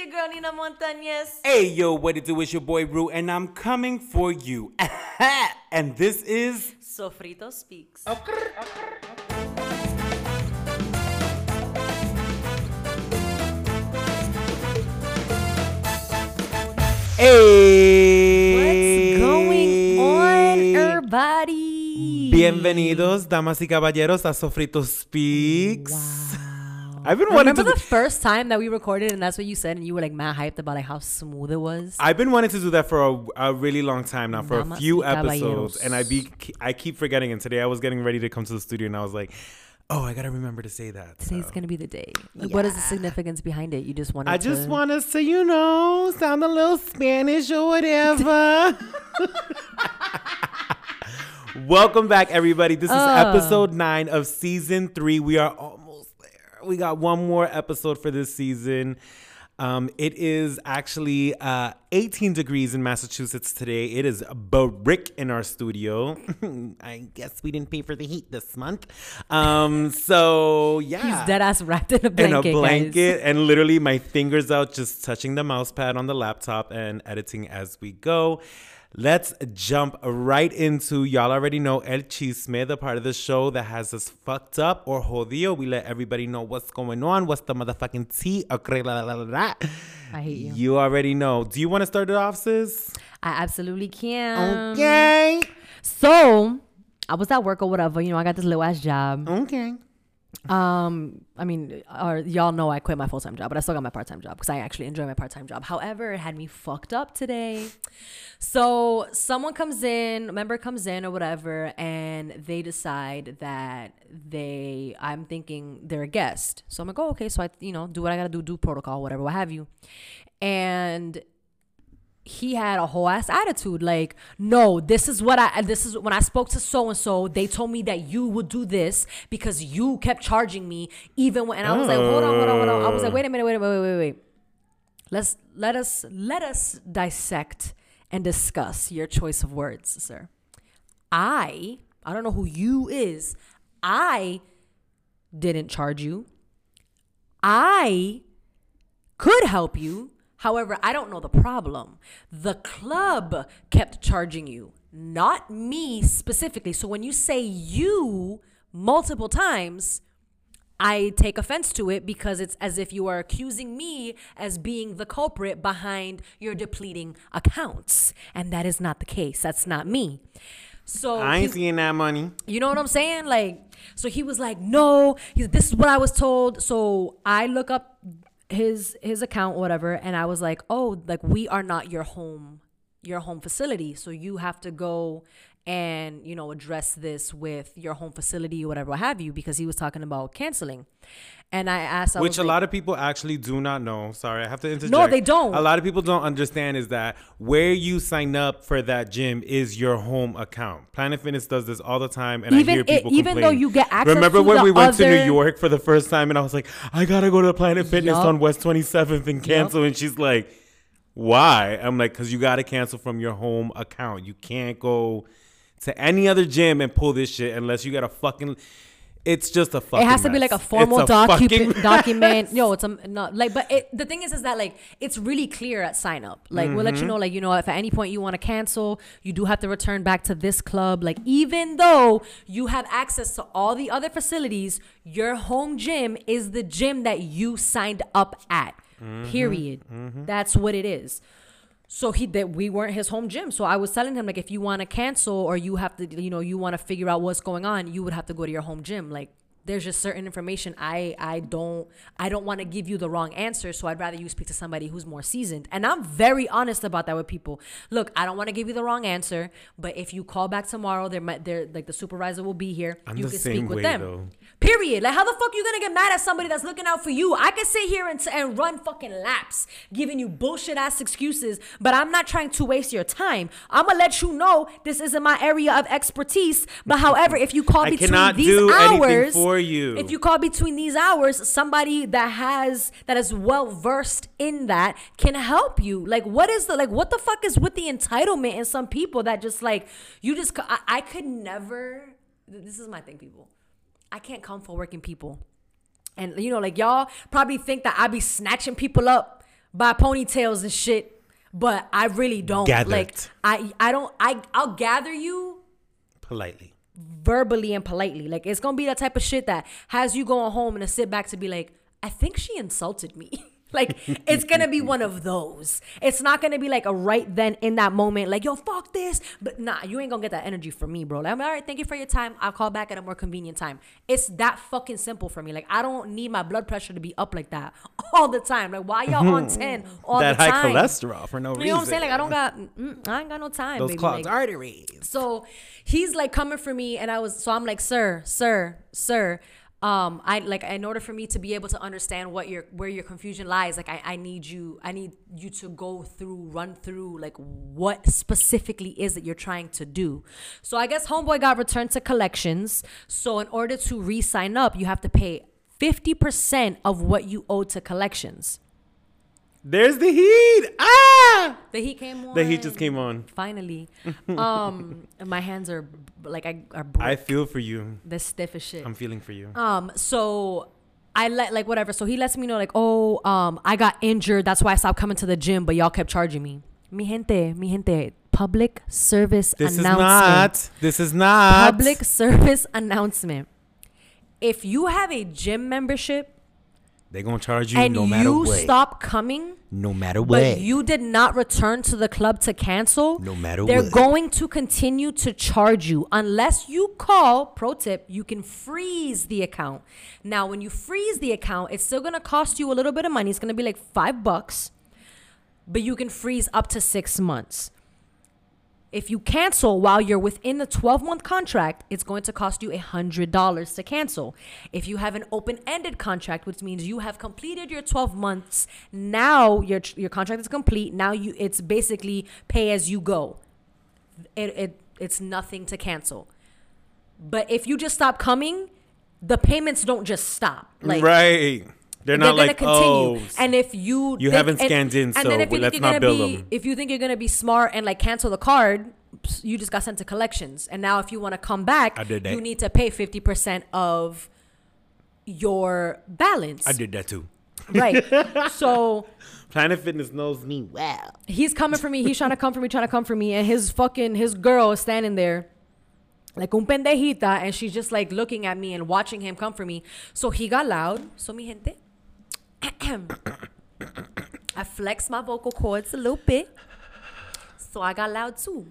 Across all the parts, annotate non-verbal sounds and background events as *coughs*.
your girl Nina Montañez. Hey, yo, what it do? It's your boy Rue, and I'm coming for you. *laughs* and this is. Sofrito Speaks. Hey! What's going on, everybody? Bienvenidos, damas y caballeros, a Sofrito Speaks. Wow. I've been wanting Remember to. the first time that we recorded and that's what you said and you were like mad hyped about like how smooth it was? I've been wanting to do that for a, a really long time now, for a Damas few y episodes, caballeros. and I be I keep forgetting. And today I was getting ready to come to the studio, and I was like, "Oh, I gotta remember to say that." Today's so. gonna be the day. Like, What is the significance behind it? You just want I just want us to, you know, sound a little Spanish or whatever. *laughs* Welcome back, everybody. This is Uh. episode nine of season three. We are almost there. We got one more episode for this season. Um, it is actually uh, 18 degrees in Massachusetts today. It is brick in our studio. *laughs* I guess we didn't pay for the heat this month. Um, so yeah, He's dead ass wrapped in a blanket, in blanket. a guys. blanket and literally my fingers out just touching the mouse pad on the laptop and editing as we go let's jump right into y'all already know el chisme the part of the show that has us fucked up or jodido we let everybody know what's going on what's the motherfucking tea Okay, la, la, la, la. I hate you. you already know do you want to start it off sis I absolutely can. okay So I was at work or whatever. You know, I got this little ass job. okay Um, I mean, or y'all know I quit my full time job, but I still got my part time job because I actually enjoy my part time job. However, it had me fucked up today. So someone comes in, member comes in or whatever, and they decide that they, I'm thinking they're a guest. So I'm like, oh, okay. So I, you know, do what I gotta do, do protocol, whatever, what have you. And he had a whole ass attitude like no this is what i this is when i spoke to so and so they told me that you would do this because you kept charging me even when and i was like hold on hold on hold on. I was like wait a minute wait a minute wait wait wait. Let's let us let us dissect and discuss your choice of words sir. I i don't know who you is. I didn't charge you. I could help you. However, I don't know the problem. The club kept charging you, not me specifically. So when you say you multiple times, I take offense to it because it's as if you are accusing me as being the culprit behind your depleting accounts. And that is not the case. That's not me. So i ain't seeing that money you know what I'm saying? Like, so he was like, no, he, this is what I was told. So I look up his his account, whatever, and I was like, oh, like we are not your home, your home facility. So you have to go and you know address this with your home facility or whatever, what have you, because he was talking about canceling. And I asked, I Which a like- lot of people actually do not know. Sorry, I have to interject. No, they don't. A lot of people don't understand is that where you sign up for that gym is your home account. Planet Fitness does this all the time, and Even I hear it- people even though complain. you get access Remember when we went to New York for the first time, and I was like, I gotta go to Planet Fitness Yup. on West Twenty Seventh and cancel, and she's like, Why? I'm like, because you gotta cancel from your home account. You can't go to any other gym and pull this shit unless you got a fucking. It's just a fucking. it has to be like a It's formal fucking docu- *laughs* mess. document. Yo, it's a not like, but it, the thing is, is that like it's really clear at sign up. Like we'll Mm-hmm. let you know, like you know, if at any point you want to cancel, you do have to return back to this club. Like even though you have access to all the other facilities, your home gym is the gym that you signed up at. Mm-hmm. Period. That's what it is. So he that we weren't his home gym. So I was telling him like if you want to cancel or you have to you know you want to figure out what's going on, you would have to go to your home gym. Like there's just certain information I I don't I don't want to give you the wrong answer, so I'd rather you speak to somebody who's more seasoned. And I'm very honest about that with people. Look, I don't want to give you the wrong answer, but if you call back tomorrow, there might there like the supervisor will be here. I'm you the can same speak with them. though. Period. Like, how the fuck you gonna get mad at somebody that's looking out for you? I can sit here and, and run fucking laps, giving you bullshit ass excuses, but I'm not trying to waste your time. I'm gonna let you know this isn't my area of expertise. But however, if you call I between cannot these do anything hours, for you. if you call between these hours, somebody that has that is well versed in that can help you. Like, what is the like? What the fuck is with the entitlement in some people that just like you just? I, I could never. This is my thing, people. I can't come for working people. And you know, like y'all probably think that I be snatching people up buy ponytails and shit, but I really don't. Gather like. I I don't I I'll gather you Politely. Verbally and politely. Like it's gonna be that type of shit that has you going home and a sit back to be like, I think she insulted me. *laughs* like it's gonna be one of those. It's not gonna be like a right then in that moment, like yo fuck this. But nah, you ain't gonna get that energy from me, bro. Like, I'm all right. Thank you for your time. I'll call back at a more convenient time. It's that fucking simple for me. Like I don't need my blood pressure to be up like that *laughs* all the time. Like why y'all on ten *laughs* all that the time? That high cholesterol for no reason. You know what I'm saying? Like I don't got, mm, I ain't got no time. those baby. clogged Like, arteries. so he's like coming for me, and I was so I'm like, sir, sir, sir. Um, I like in order for me to be able to understand what your where your confusion lies, like I, I need you, I need you to go through, run through like what specifically is it you're trying to do. So I guess homeboy got returned to collections. So in order to re-sign up, you have to pay 50% of what you owe to collections. There's the heat. Ah! The heat came on. The heat just came on. Finally. *laughs* um, my hands are like I are I feel for you. the stiff as shit. I'm feeling for you. Um, so I let like whatever. So he lets me know like, oh, um, I got injured. That's why I stopped coming to the gym, but y'all kept charging me. Mi gente, mi gente. Public service announcement. This is not. This is not. Public service announcement. If you have a gym membership They're gonna charge you and no matter you what. You stop coming, no matter but what. you did not return to the club to cancel, No matter they're what. going to continue to charge you unless you call. Pro tip: you can freeze the account. Now, when you freeze the account, it's still going to cost you a little bit of money. It's going to be like five bucks, but you can freeze up to six months. If you cancel while you're within the 12 month contract, it's going to cost you $100 to cancel. If you have an open ended contract, which means you have completed your 12 months, now your, your contract is complete. Now you it's basically pay as you go. It, it, it's nothing to cancel. But if you just stop coming, the payments don't just stop. Like right. They're not they're like gonna continue. oh. and if you you think- haven't and- scanned in, and so then if you let's think not you're gonna be, them. if you think you're gonna be smart and like cancel the card, you just got sent to collections, and now if you want to come back, I did that. you need to pay fifty percent of your balance. I did that too. right. *laughs* so Planet Fitness knows me well. he's coming for me. He's trying to come for me, trying to come for me, and his fucking his girl is standing there. Like un pendejita, and she's just like looking at me and watching him come for me. So he got loud. So mi gente, I flexed my vocal cords a little bit. So I got loud too.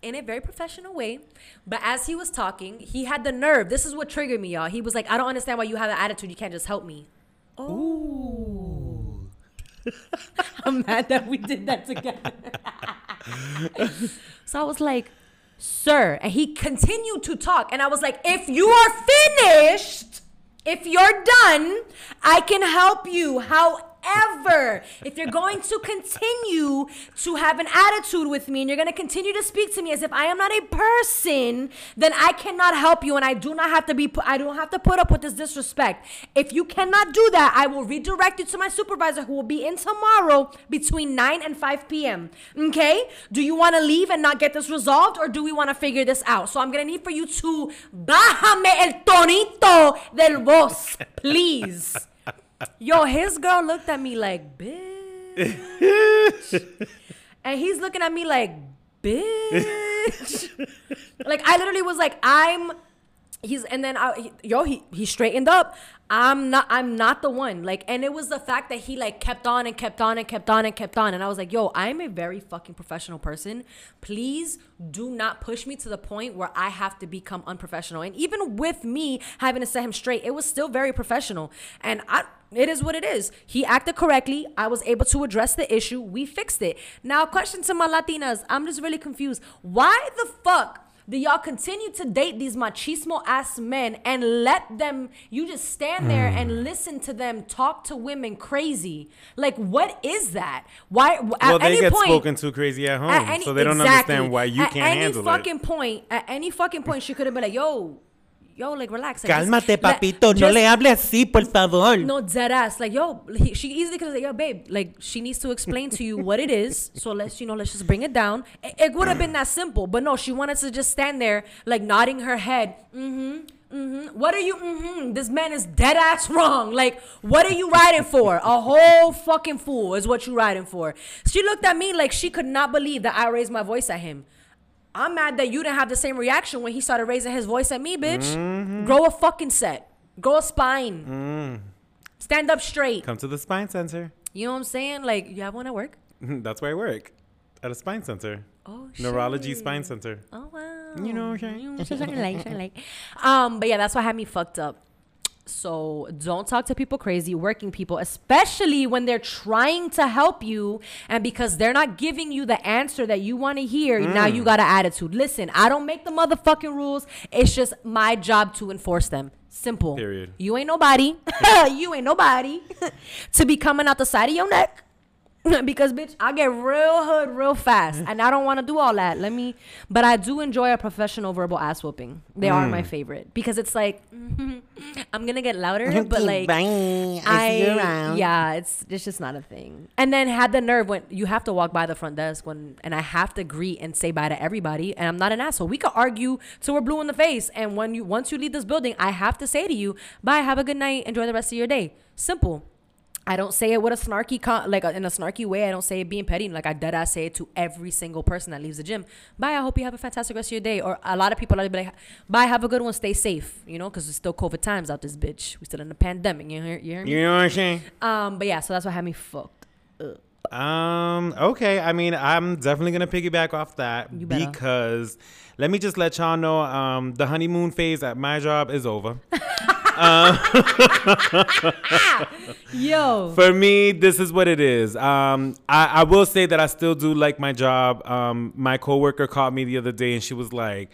In a very professional way. But as he was talking, he had the nerve. This is what triggered me, y'all. He was like, I don't understand why you have an attitude. You can't just help me. Oh. *laughs* I'm mad that we did that together. *laughs* so I was like, sir. And he continued to talk. And I was like, if you are finished, if you're done, I can help you. However, if you're going to continue to have an attitude with me and you're going to continue to speak to me as if I am not a person, then I cannot help you and I do not have to be I don't have to put up with this disrespect. If you cannot do that, I will redirect you to my supervisor who will be in tomorrow between 9 and 5 p.m. Okay? Do you want to leave and not get this resolved or do we want to figure this out? So I'm going to need for you to bájame el tonito del voz, please. Yo, his girl looked at me like, bitch. *laughs* and he's looking at me like, bitch. *laughs* like, I literally was like, I'm. He's and then I, he, yo he he straightened up. I'm not I'm not the one. Like and it was the fact that he like kept on and kept on and kept on and kept on and I was like, "Yo, I'm a very fucking professional person. Please do not push me to the point where I have to become unprofessional." And even with me having to set him straight, it was still very professional. And I it is what it is. He acted correctly. I was able to address the issue. We fixed it. Now, question to my Latinas. I'm just really confused. Why the fuck do y'all continue to date these machismo ass men and let them you just stand there Hmm. and listen to them talk to women crazy like what is that why at Well, they any get point spoken to crazy at home, at any- so they don't exactly. understand why you at can't handle it. At any fucking point at any fucking point she could have been like yo yo like relax like, Cálmate, papito. No just- le hable así, por favor. no dead ass like yo he, she easily could have said yo babe like she needs to explain to you what it is *laughs* so let's you know let's just bring it down it, it would have been that simple but no she wanted to just stand there like nodding her head mm-hmm Mm-hmm. What are you? Mm-hmm. This man is dead ass wrong. Like, what are you riding for? A whole fucking fool is what you riding for. She looked at me like she could not believe that I raised my voice at him. I'm mad that you didn't have the same reaction when he started raising his voice at me, bitch. Mm-hmm. Grow a fucking set. Grow a spine. Mm. Stand up straight. Come to the spine center. You know what I'm saying? Like, you have one at work? *laughs* That's where I work. At a spine center. Oh, shit. Neurology shit. spine center. Oh wow. You know, okay. *laughs* You know, something like, like. Um, but yeah, that's what had me fucked up. So don't talk to people crazy, working people, especially when they're trying to help you, and because they're not giving you the answer that you want to hear, now Mm. you got an attitude. Listen, I don't make the motherfucking rules. It's just my job to enforce them. Simple. Period. You ain't nobody. *laughs* you ain't nobody *laughs* to be coming out the side of your neck. *laughs* because bitch, I get real hood real fast, and I don't want to do all that. Let me, but I do enjoy a professional verbal ass whooping. They are Mm. my favorite because it's like *laughs* I'm gonna get louder, but like Bye. I, yeah, it's it's just not a thing. And then had the nerve when you have to walk by the front desk when, and I have to greet and say bye to everybody, and I'm not an asshole. We could argue till we're blue in the face, and when you once you leave this building, I have to say to you, bye, have a good night, enjoy the rest of your day. Simple. I don't say it with a snarky, con- like uh, in a snarky way. I don't say it being petty. Like I dead ass say it to every single person that leaves the gym. Bye. I hope you have a fantastic rest of your day. Or a lot of people are like, bye. Have a good one. Stay safe. You know, because it's still COVID times out this bitch. We still in the pandemic. You hear, you hear me? You know what I'm saying? Um, but yeah, so that's what had me fucked. Um, okay. I mean, I'm definitely gonna piggyback off that because let me just let y'all know, um, the honeymoon phase at my job is over. *laughs* *laughs* Yo. For me, this is what it is. Um, I, I will say that I still do like my job. Um, my coworker called me the other day and she was like,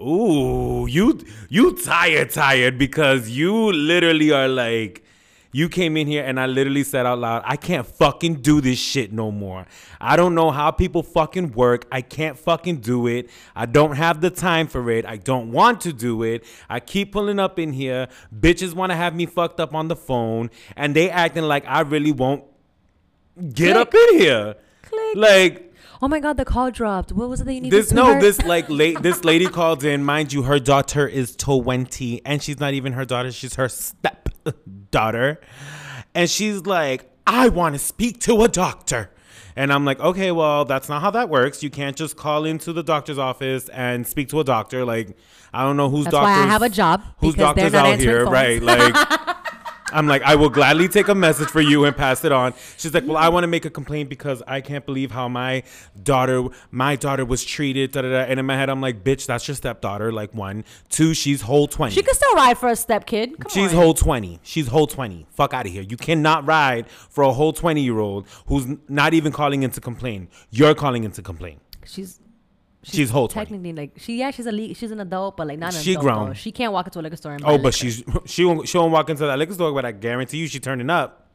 "Ooh, you you tired, tired because you literally are like." You came in here and I literally said out loud, I can't fucking do this shit no more. I don't know how people fucking work. I can't fucking do it. I don't have the time for it. I don't want to do it. I keep pulling up in here. Bitches want to have me fucked up on the phone and they acting like I really won't get Click. up in here. Click. Like Oh my god, the call dropped. What was it that you needed? To? This no, this like late *laughs* this lady called in. Mind you, her daughter is 20 and she's not even her daughter, she's her step *laughs* daughter. And she's like, I want to speak to a doctor. And I'm like, okay, well, that's not how that works. You can't just call into the doctor's office and speak to a doctor. Like, I don't know whose That's why. I have a job, they're doctors not out here, phones. right? Like, *laughs* I'm like, I will gladly take a message for you and pass it on. She's like, well, I want to make a complaint because I can't believe how my daughter, my daughter was treated. Da, da, da. And in my head, I'm like, bitch, that's your stepdaughter. Like one, two, she's whole twenty. She can still ride for a step kid. Come She's on. whole 20. She's whole 20. Fuck out of here. You cannot ride for a whole 20 year old who's not even calling in to complain. You're calling in to complain. She's She's whole 20. technically like she yeah she's a le- she's an adult but like not an She adult. grown. though. She can't walk into a liquor store and Oh, but liquor. she's *laughs* she won't, she won't walk into that liquor store, but I guarantee you she turning up.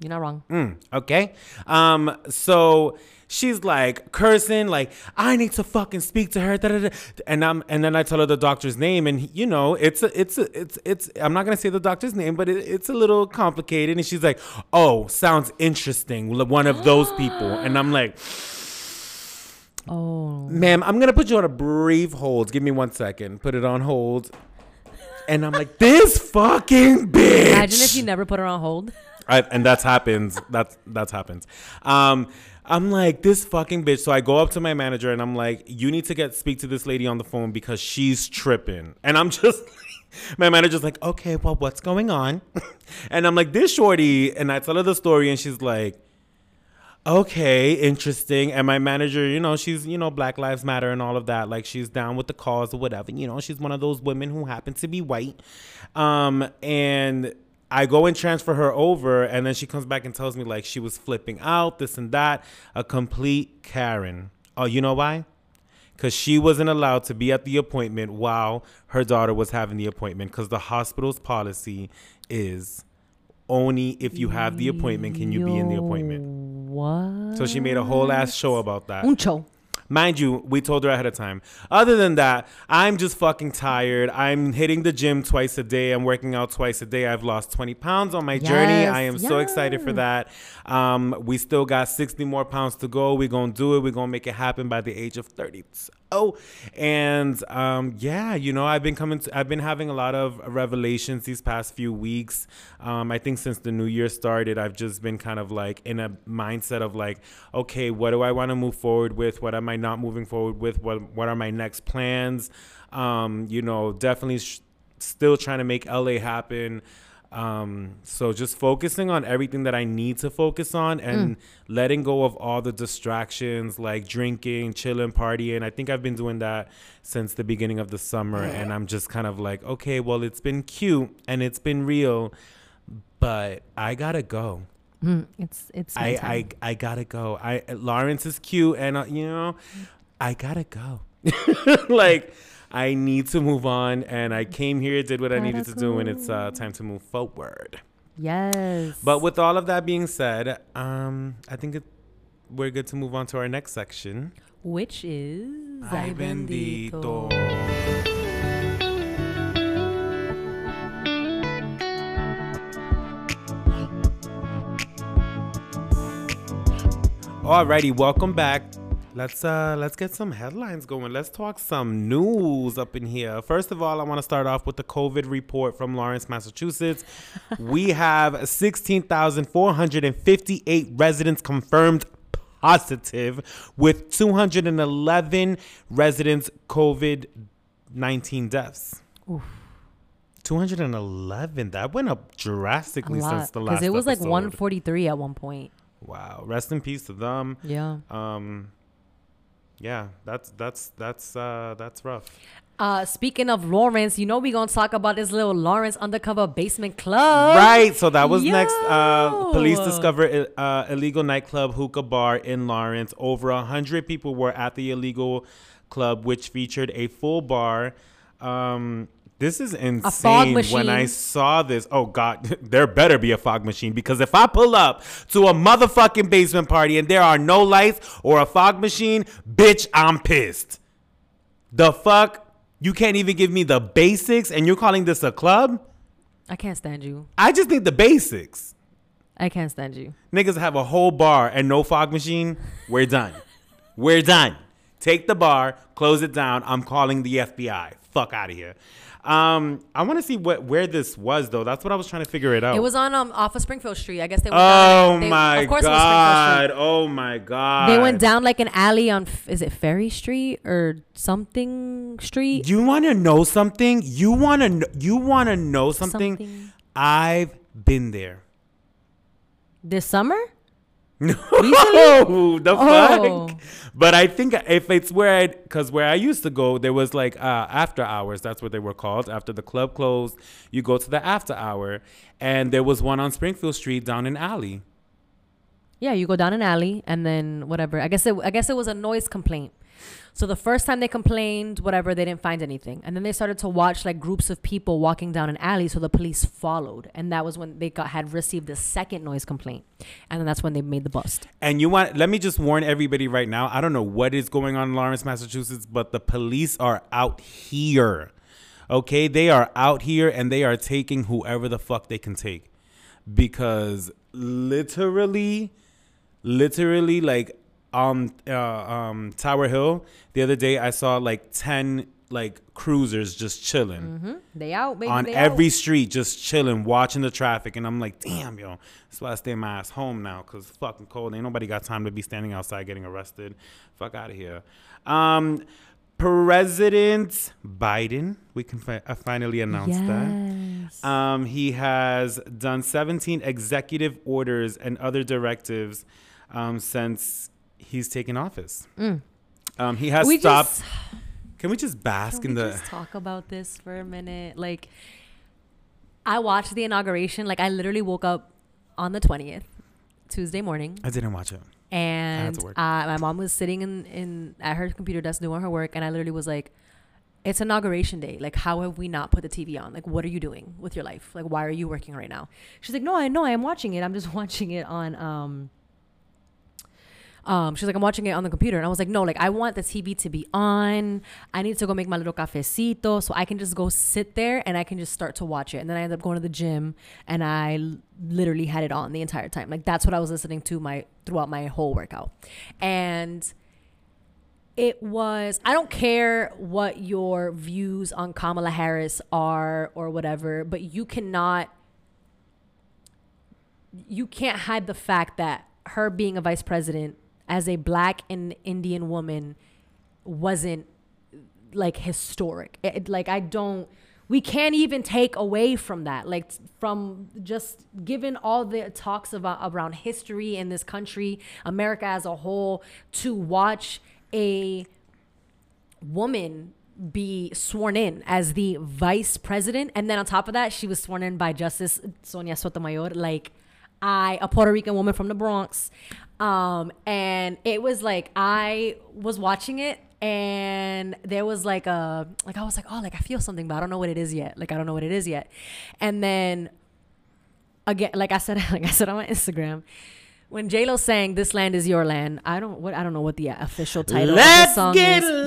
you're not wrong. Mm, okay. Um, so she's like cursing, like, I need to fucking speak to her. Da, da, da. And I'm and then I tell her the doctor's name, and you know, it's a it's a it's it's I'm not gonna say the doctor's name, but it, it's a little complicated. And she's like, Oh, sounds interesting. One of those people. And I'm like, Oh, ma'am, I'm gonna put you on a brief hold. Give me one second. Put it on hold. And I'm like, this fucking bitch. imagine if you never put her on hold. I, and that's happens. That's that's happens. Um, I'm like this fucking bitch. So I go up to my manager and I'm like, you need to get speak to this lady on the phone because she's tripping. And I'm *laughs* just. My manager's like, okay, well, what's going on? *laughs* and I'm like, this shorty, and I tell her the story, and she's like, okay, interesting. And my manager, you know, she's, you know, Black Lives Matter and all of that. Like, she's down with the cause or whatever. You know, she's one of those women who happen to be white. Um, and I go and transfer her over, and then she comes back and tells me, like, she was flipping out, this and that. A complete Karen. Oh, you know why? Because she wasn't allowed to be at the appointment while her daughter was having the appointment. Because the hospital's policy is only if you have the appointment can you be in the appointment. What? So she made a whole ass show about that. Uncho. Mind you, we told her ahead of time. Other than that, I'm just fucking tired. I'm hitting the gym twice a day. I'm working out twice a day. I've lost 20 pounds on my journey. I am so excited for that. Um, we still got 60 more pounds to go. We're going to do it. We're going to make it happen by the age of 30. Oh, and um, yeah, you know, I've been coming. To, I've been having a lot of revelations these past few weeks. Um, I think since the new year started, I've just been kind of like in a mindset of like, okay, what do I want to move forward with? What am I not moving forward with? What What are my next plans? Um, you know, definitely sh- still trying to make LA happen. Um, so just focusing on everything that I need to focus on and mm. letting go of all the distractions like drinking, chilling, partying. I think I've been doing that since the beginning of the summer and I'm just kind of like, okay, well, it's been cute and it's been real, but I gotta go. Mm, it's it's I, I I gotta go. I Lawrence is cute and uh, you know, I gotta go. *laughs* like I need to move on, and I came here, did what I needed to do, and it's uh, time to move forward. Yes. But with all of that being said, um, I think it, we're good to move on to our next section, which is Ay bendito. Alrighty, welcome back Let's uh let's get some headlines going. Let's talk some news up in here. First of all, I want to start off with the COVID report from Lawrence, Massachusetts. *laughs* we have 16,458 residents confirmed positive with 211 residents COVID-19 deaths. Oof. 211. That went up drastically since the last Cuz it was episode. like 143 at one point. Wow. Rest in peace to them. Yeah. Um yeah, that's that's that's uh that's rough. Uh, speaking of Lawrence, you know we gonna talk about this little Lawrence undercover basement club, right? So that was Yo. next. Uh, police discover uh, illegal nightclub hookah bar in Lawrence. Over a hundred people were at the illegal club, which featured a full bar. Um, this is insane. When I saw this, oh God, *laughs* there better be a fog machine because if I pull up to a motherfucking basement party and there are no lights or a fog machine, bitch, I'm pissed. The fuck? You can't even give me the basics and you're calling this a club? I can't stand you. I just need the basics. I can't stand you. Niggas have a whole bar and no fog machine. We're done. We're done. Take the bar, close it down. I'm calling the FBI. Fuck out of here. Um, I want to see what where this was though. That's what I was trying to figure it out. It was on um off of Springfield Street. I guess they. Went oh down, they, my god! Oh my god! They went down like an alley on is it Ferry Street or something Street? You want to know something? You want to you want to know something? something? I've been there. This summer? *laughs* No, *laughs* the oh. fuck. But I think if it's where I, because where I used to go, there was like uh, after hours. That's what they were called. After the club closed, you go to the after hour, and there was one on Springfield Street down in alley. Yeah, you go down an alley, and then whatever. I guess it, I guess it was a noise complaint. So the first time they complained, whatever, they didn't find anything. And then they started to watch like groups of people walking down an alley. So the police followed. And that was when they got had received the second noise complaint. And then that's when they made the bust. And you want let me just warn everybody right now. I don't know what is going on in Lawrence, Massachusetts, but the police are out here. Okay? They are out here and they are taking whoever the fuck they can take. Because literally, literally, like um uh, um Tower Hill the other day I saw like 10 like cruisers just chilling. Mm-hmm. They out baby, on they every out. street just chilling watching the traffic and I'm like damn yo that's why I stay my ass home now cuz fucking cold ain't nobody got time to be standing outside getting arrested. Fuck out of here. Um President Biden, we can fi- uh, finally announce yes. that. Um, he has done 17 executive orders and other directives um, since he's taken office. Mm. Um, he has we stopped. Just, can we just bask in the? Talk about this for a minute. Like, I watched the inauguration. Like, I literally woke up on the twentieth, Tuesday morning. I didn't watch it. And uh, my mom was sitting in, in at her computer desk doing her work, and I literally was like, "It's inauguration day. Like, how have we not put the TV on? Like, what are you doing with your life? Like, why are you working right now?" She's like, "No, I know. I am watching it. I'm just *laughs* watching it on um." Um, she's like, I'm watching it on the computer. And I was like, no, like, I want the TV to be on. I need to go make my little cafecito so I can just go sit there and I can just start to watch it. And then I ended up going to the gym and I literally had it on the entire time. Like, that's what I was listening to my throughout my whole workout. And it was I don't care what your views on Kamala Harris are or whatever, but you cannot you can't hide the fact that her being a vice president as a black and Indian woman wasn't like historic. It- like I don't we can't even take away from that. Like from just given all the talks about around history in this country, America as a whole, to watch a woman be sworn in as the vice president, and then on top of that, she was sworn in by Justice Sonia Sotomayor. Like I, a Puerto Rican woman from the Bronx, um, and it was like I was watching it, and there was like a like I was like, oh, like I feel something, but I don't know what it is yet. Like I don't know what it is yet, and then again, like I said, *laughs* like I said on my Instagram. When J Lo sang "This Land Is Your Land," I don't what I don't know what the official title of the Let's song get is. loud.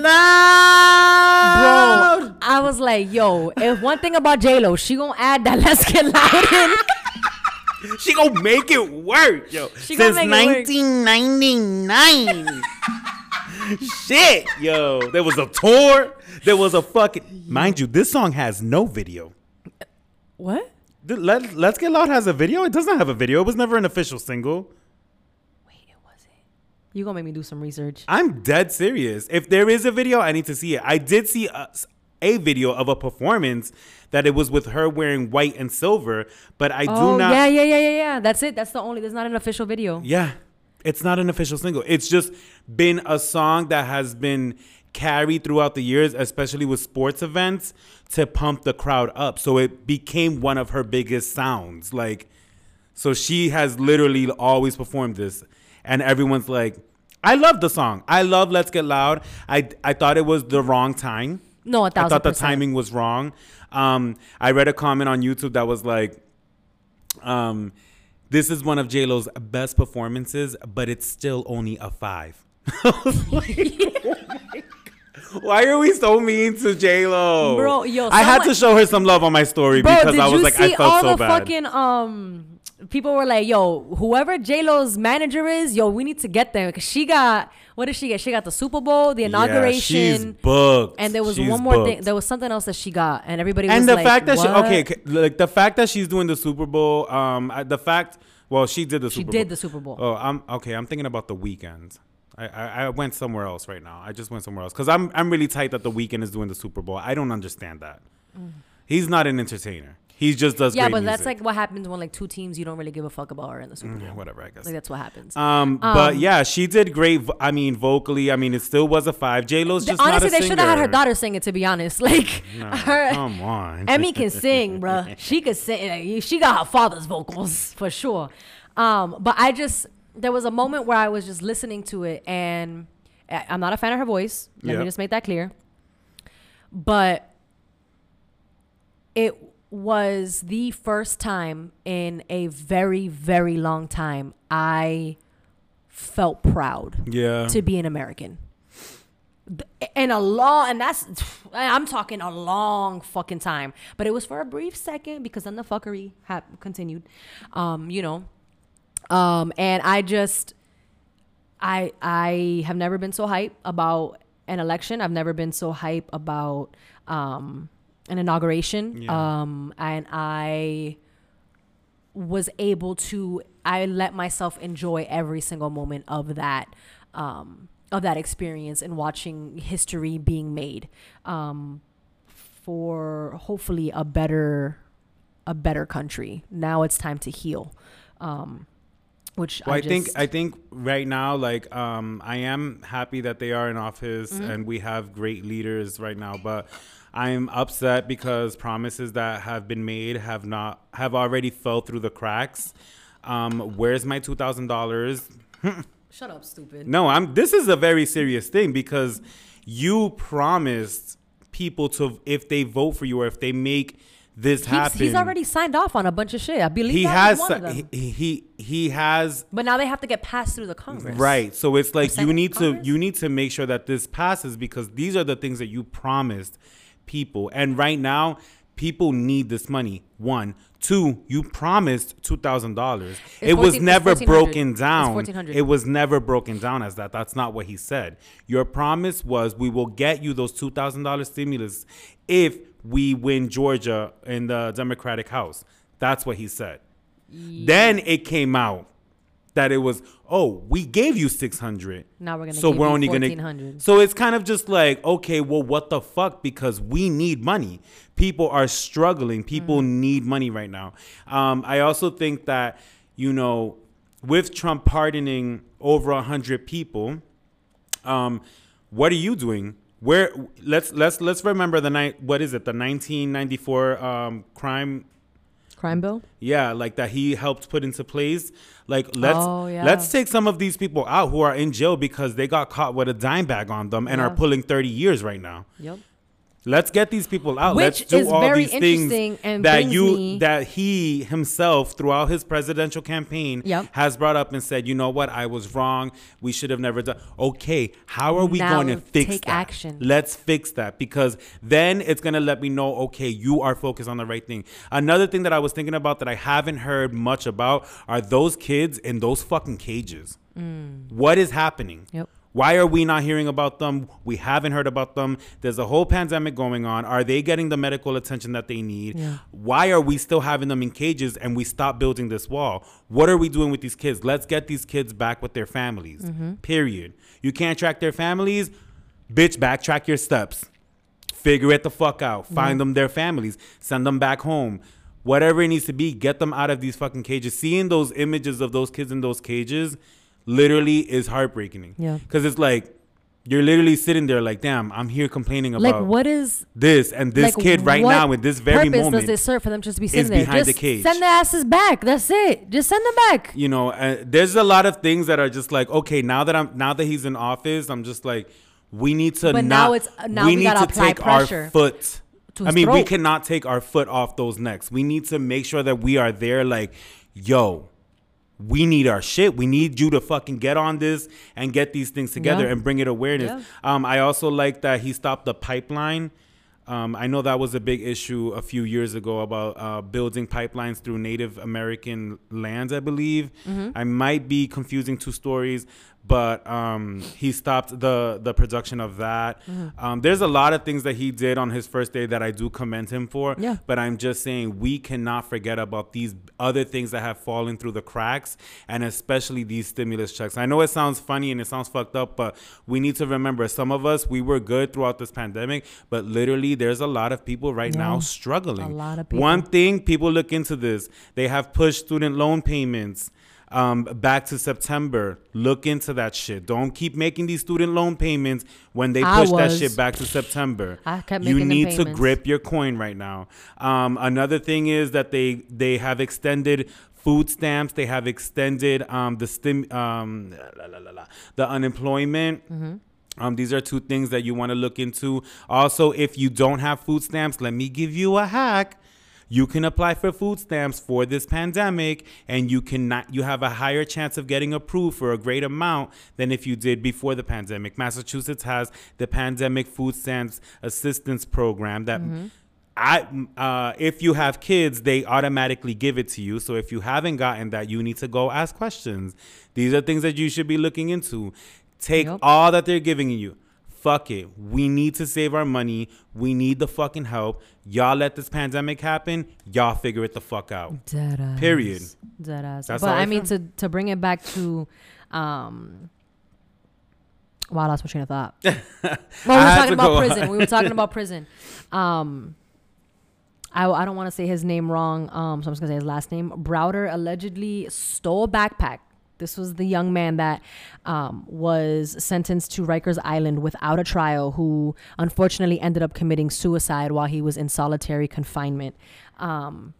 Bro, I was like, yo, if one thing about J Lo, she gonna add that *laughs* let's get loud in. She gonna make it work, yo. She Since make it work. 1999. Shit, yo. There was a tour. There was a fucking. Mind you, this song has no video. What? Let, Let's Get Loud has a video. It doesn't have a video. It was never an official single. Wait, it wasn't. You gonna make me do some research? I'm dead serious. If there is a video, I need to see it. I did see a, a video of a performance that it was with her wearing white and silver, but I do oh not. yeah, yeah, yeah, yeah, yeah. That's it. That's the only. There's not an official video. Yeah. It's not an official single. It's just been a song that has been carried throughout the years, especially with sports events, to pump the crowd up. So it became one of her biggest sounds. Like, so she has literally always performed this. And everyone's like, I love the song. I love Let's Get Loud. I, I thought it was the wrong time. No, a thousand I thought the percent. timing was wrong. Um, I read a comment on YouTube that was like, um, "This is one of J Lo's best performances, but it's still only a five. *laughs* Like, my *laughs* God. Why are we so mean to J Lo, Bro, yo, I had to show her some love on my story Bro, because I was like, I felt all so the bad. fucking um? People were like, "Yo, whoever J Lo's manager is, yo, we need to get them because she got what did she get? She got the Super Bowl, the inauguration, Yeah, she's booked. and there was She's one more thing. There was something else that she got, and everybody and was the like, fact that she okay, like the fact that she's doing the Super Bowl, um, the fact, well, she did the She Super did Bowl. the Super Bowl. Oh, I'm okay. I'm thinking about the Weeknd. I, I, I went somewhere else right now. I just went somewhere else because I'm I'm really tight that the Weeknd is doing the Super Bowl. I don't understand that. He's not an entertainer. He just does. Mm. yeah, but that's like what happens when like two teams you don't really give a fuck about are in the Super Bowl. Yeah, whatever. I guess. Like that's what happens. Um, but yeah, she did great. I mean, vocally. I mean, it still was a five. J Lo's just Honestly, not a they should have had her daughter sing it. To be honest, *laughs* like No, *laughs* her, come on. Emme can *laughs* sing, bruh. She could sing. She got her father's vocals for sure. Um, but I just there was a moment where I was just listening to it, and I'm not a fan of her voice. Let Yeah. me just make that clear. But it was the first time in a very, very long time I felt proud yeah. to be an American. And a long, and that's, I'm talking a long fucking time. But it was for a brief second because then the fuckery ha- continued, um, you know. Um, and I just, I, I have never been so hype about an election. I've never been so hype about um, an inauguration. Yeah. Um, and I was able to I let myself enjoy every single moment of that um, of that experience and watching history being made um, for hopefully a better a better country. Now it's time to heal. Um, which Well, I, I, think I think right now, like, um, I am happy that they are in office Mm-hmm. and we have great leaders right now. But I'm upset because promises that have been made have not have already fell through the cracks. Um, where's my two thousand dollars? *laughs* shut up, stupid. No, I'm. This is a very serious thing because you promised people to if they vote for you or if they make this He's, happen. he's already signed off on a bunch of shit. I believe he that has one of them. he, he he has but now they have to get passed through the Congress. Right. So it's like you need to Congress? you need to make sure that this passes because these are the things that you promised people. And right now, people need this money. One, Two, you promised two thousand dollars. It was 14 it's never broken down. It was never broken down as that. That's not what he said. Your promise was we will get you those two thousand dollars stimulus if we win Georgia in the Democratic House. That's what he said. Then it came out that it was oh we gave you 600 Now we're gonna so give we're you only gonna 1400. so it's kind of just like okay well what the fuck? Because we need money. People are struggling. People Mm. need money right now. Um, i also think that you know with trump pardoning over 100 people um, what are you doing? Where let's let's let's remember the night what is it? The 1994 um, crime Crime bill. yeah, like that he helped put into place. Like let's Oh, yeah. let's take some of these people out who are in jail because they got caught with a dime bag on them and are pulling 30 years right now. Yep. Let's get these people out. Which let's do is all very these things and that you me- that he himself throughout his presidential campaign Yep. has brought up and said, "You know what? I was wrong. We should have never done." Okay, how are we Now going to fix take that? action. Let's fix that because then it's going to let me know, okay, you are focused on the right thing. Another thing that I was thinking about that I haven't heard much about are those kids in those fucking cages. Mm. What is happening? Yep. Why are we not hearing about them? We haven't heard about them. There's a whole pandemic going on. Are they getting the medical attention that they need? Yeah. Why are we still having them in cages and we stop building this wall? What are we doing with these kids? Let's get these kids back with their families. Mm-hmm. Period. You can't track their families? Bitch, backtrack your steps. Figure it the fuck out. Find them their families. Send them back home. Whatever it needs to be, get them out of these fucking cages. Seeing those images of those kids in those cages literally is heartbreaking. Yeah. Because it's like you're literally sitting there like, damn, I'm here complaining about Like what is this and this like, kid right now in this very purpose moment. does it serve for them just to be sitting there? behind Just the cage. send the asses back. That's it. Just send them back. you know, uh, there's a lot of things that are just like, okay, now that I'm now that he's in office, I'm just like, we need to But not. now it's- now we need gotta take pressure our foot. to I mean, we cannot take our foot off those necks. We need to make sure that we are there. Like, yo, we need our shit. We need you to fucking get on this and get these things together Yeah. and bring it awareness. Yeah. Um, I also like that he stopped the pipeline. Um, I know that was a big issue a few years ago about uh, building pipelines through Native American lands, I believe. Mm-hmm. I might be confusing two stories, but um, he stopped the, the production of that. Mm-hmm. Um, there's a lot of things that he did on his first day that I do commend him for. Yeah. But I'm just saying we cannot forget about these other things that have fallen through the cracks, and especially these stimulus checks. I know it sounds funny and it sounds fucked up, but we need to remember some of us we were good throughout this pandemic, but literally there's a lot of people right now struggling. A lot of people. One thing people look into this. They have pushed student loan payments. Um, back to September. Look into that shit. Don't keep making these student loan payments when they I push that shit back to September. I kept you need to grip your coin right now. Um, another thing is that they they have extended food stamps. They have extended um, the stim um, la, la, la, the unemployment. Mm-hmm. Um, these are two things that you want to look into. Also, if you don't have food stamps, let me give you a hack. You can apply for food stamps for this pandemic, and you cannot. You have a higher chance of getting approved for a great amount than if you did before the pandemic. Massachusetts has the Pandemic Food Stamps Assistance Program that. I, uh, if you have kids, they automatically give it to you. So if you haven't gotten that, you need to go ask questions. These are things that you should be looking into. Take Yep. all that they're giving you. Fuck it. We need to save our money. We need the fucking help. Y'all let this pandemic happen. Y'all figure it the fuck out. Period. That's but I I mean, to to bring it back to, um, wow, that's my train of thought. *laughs* well, we were I talking about prison. We were talking about *laughs* prison. Um, I, I don't want to say his name wrong. Um, so I'm just gonna say his last name. Browder allegedly stole a backpack. This was the young man that um, was sentenced to Rikers Island without a trial, who unfortunately ended up committing suicide while he was in solitary confinement. Um,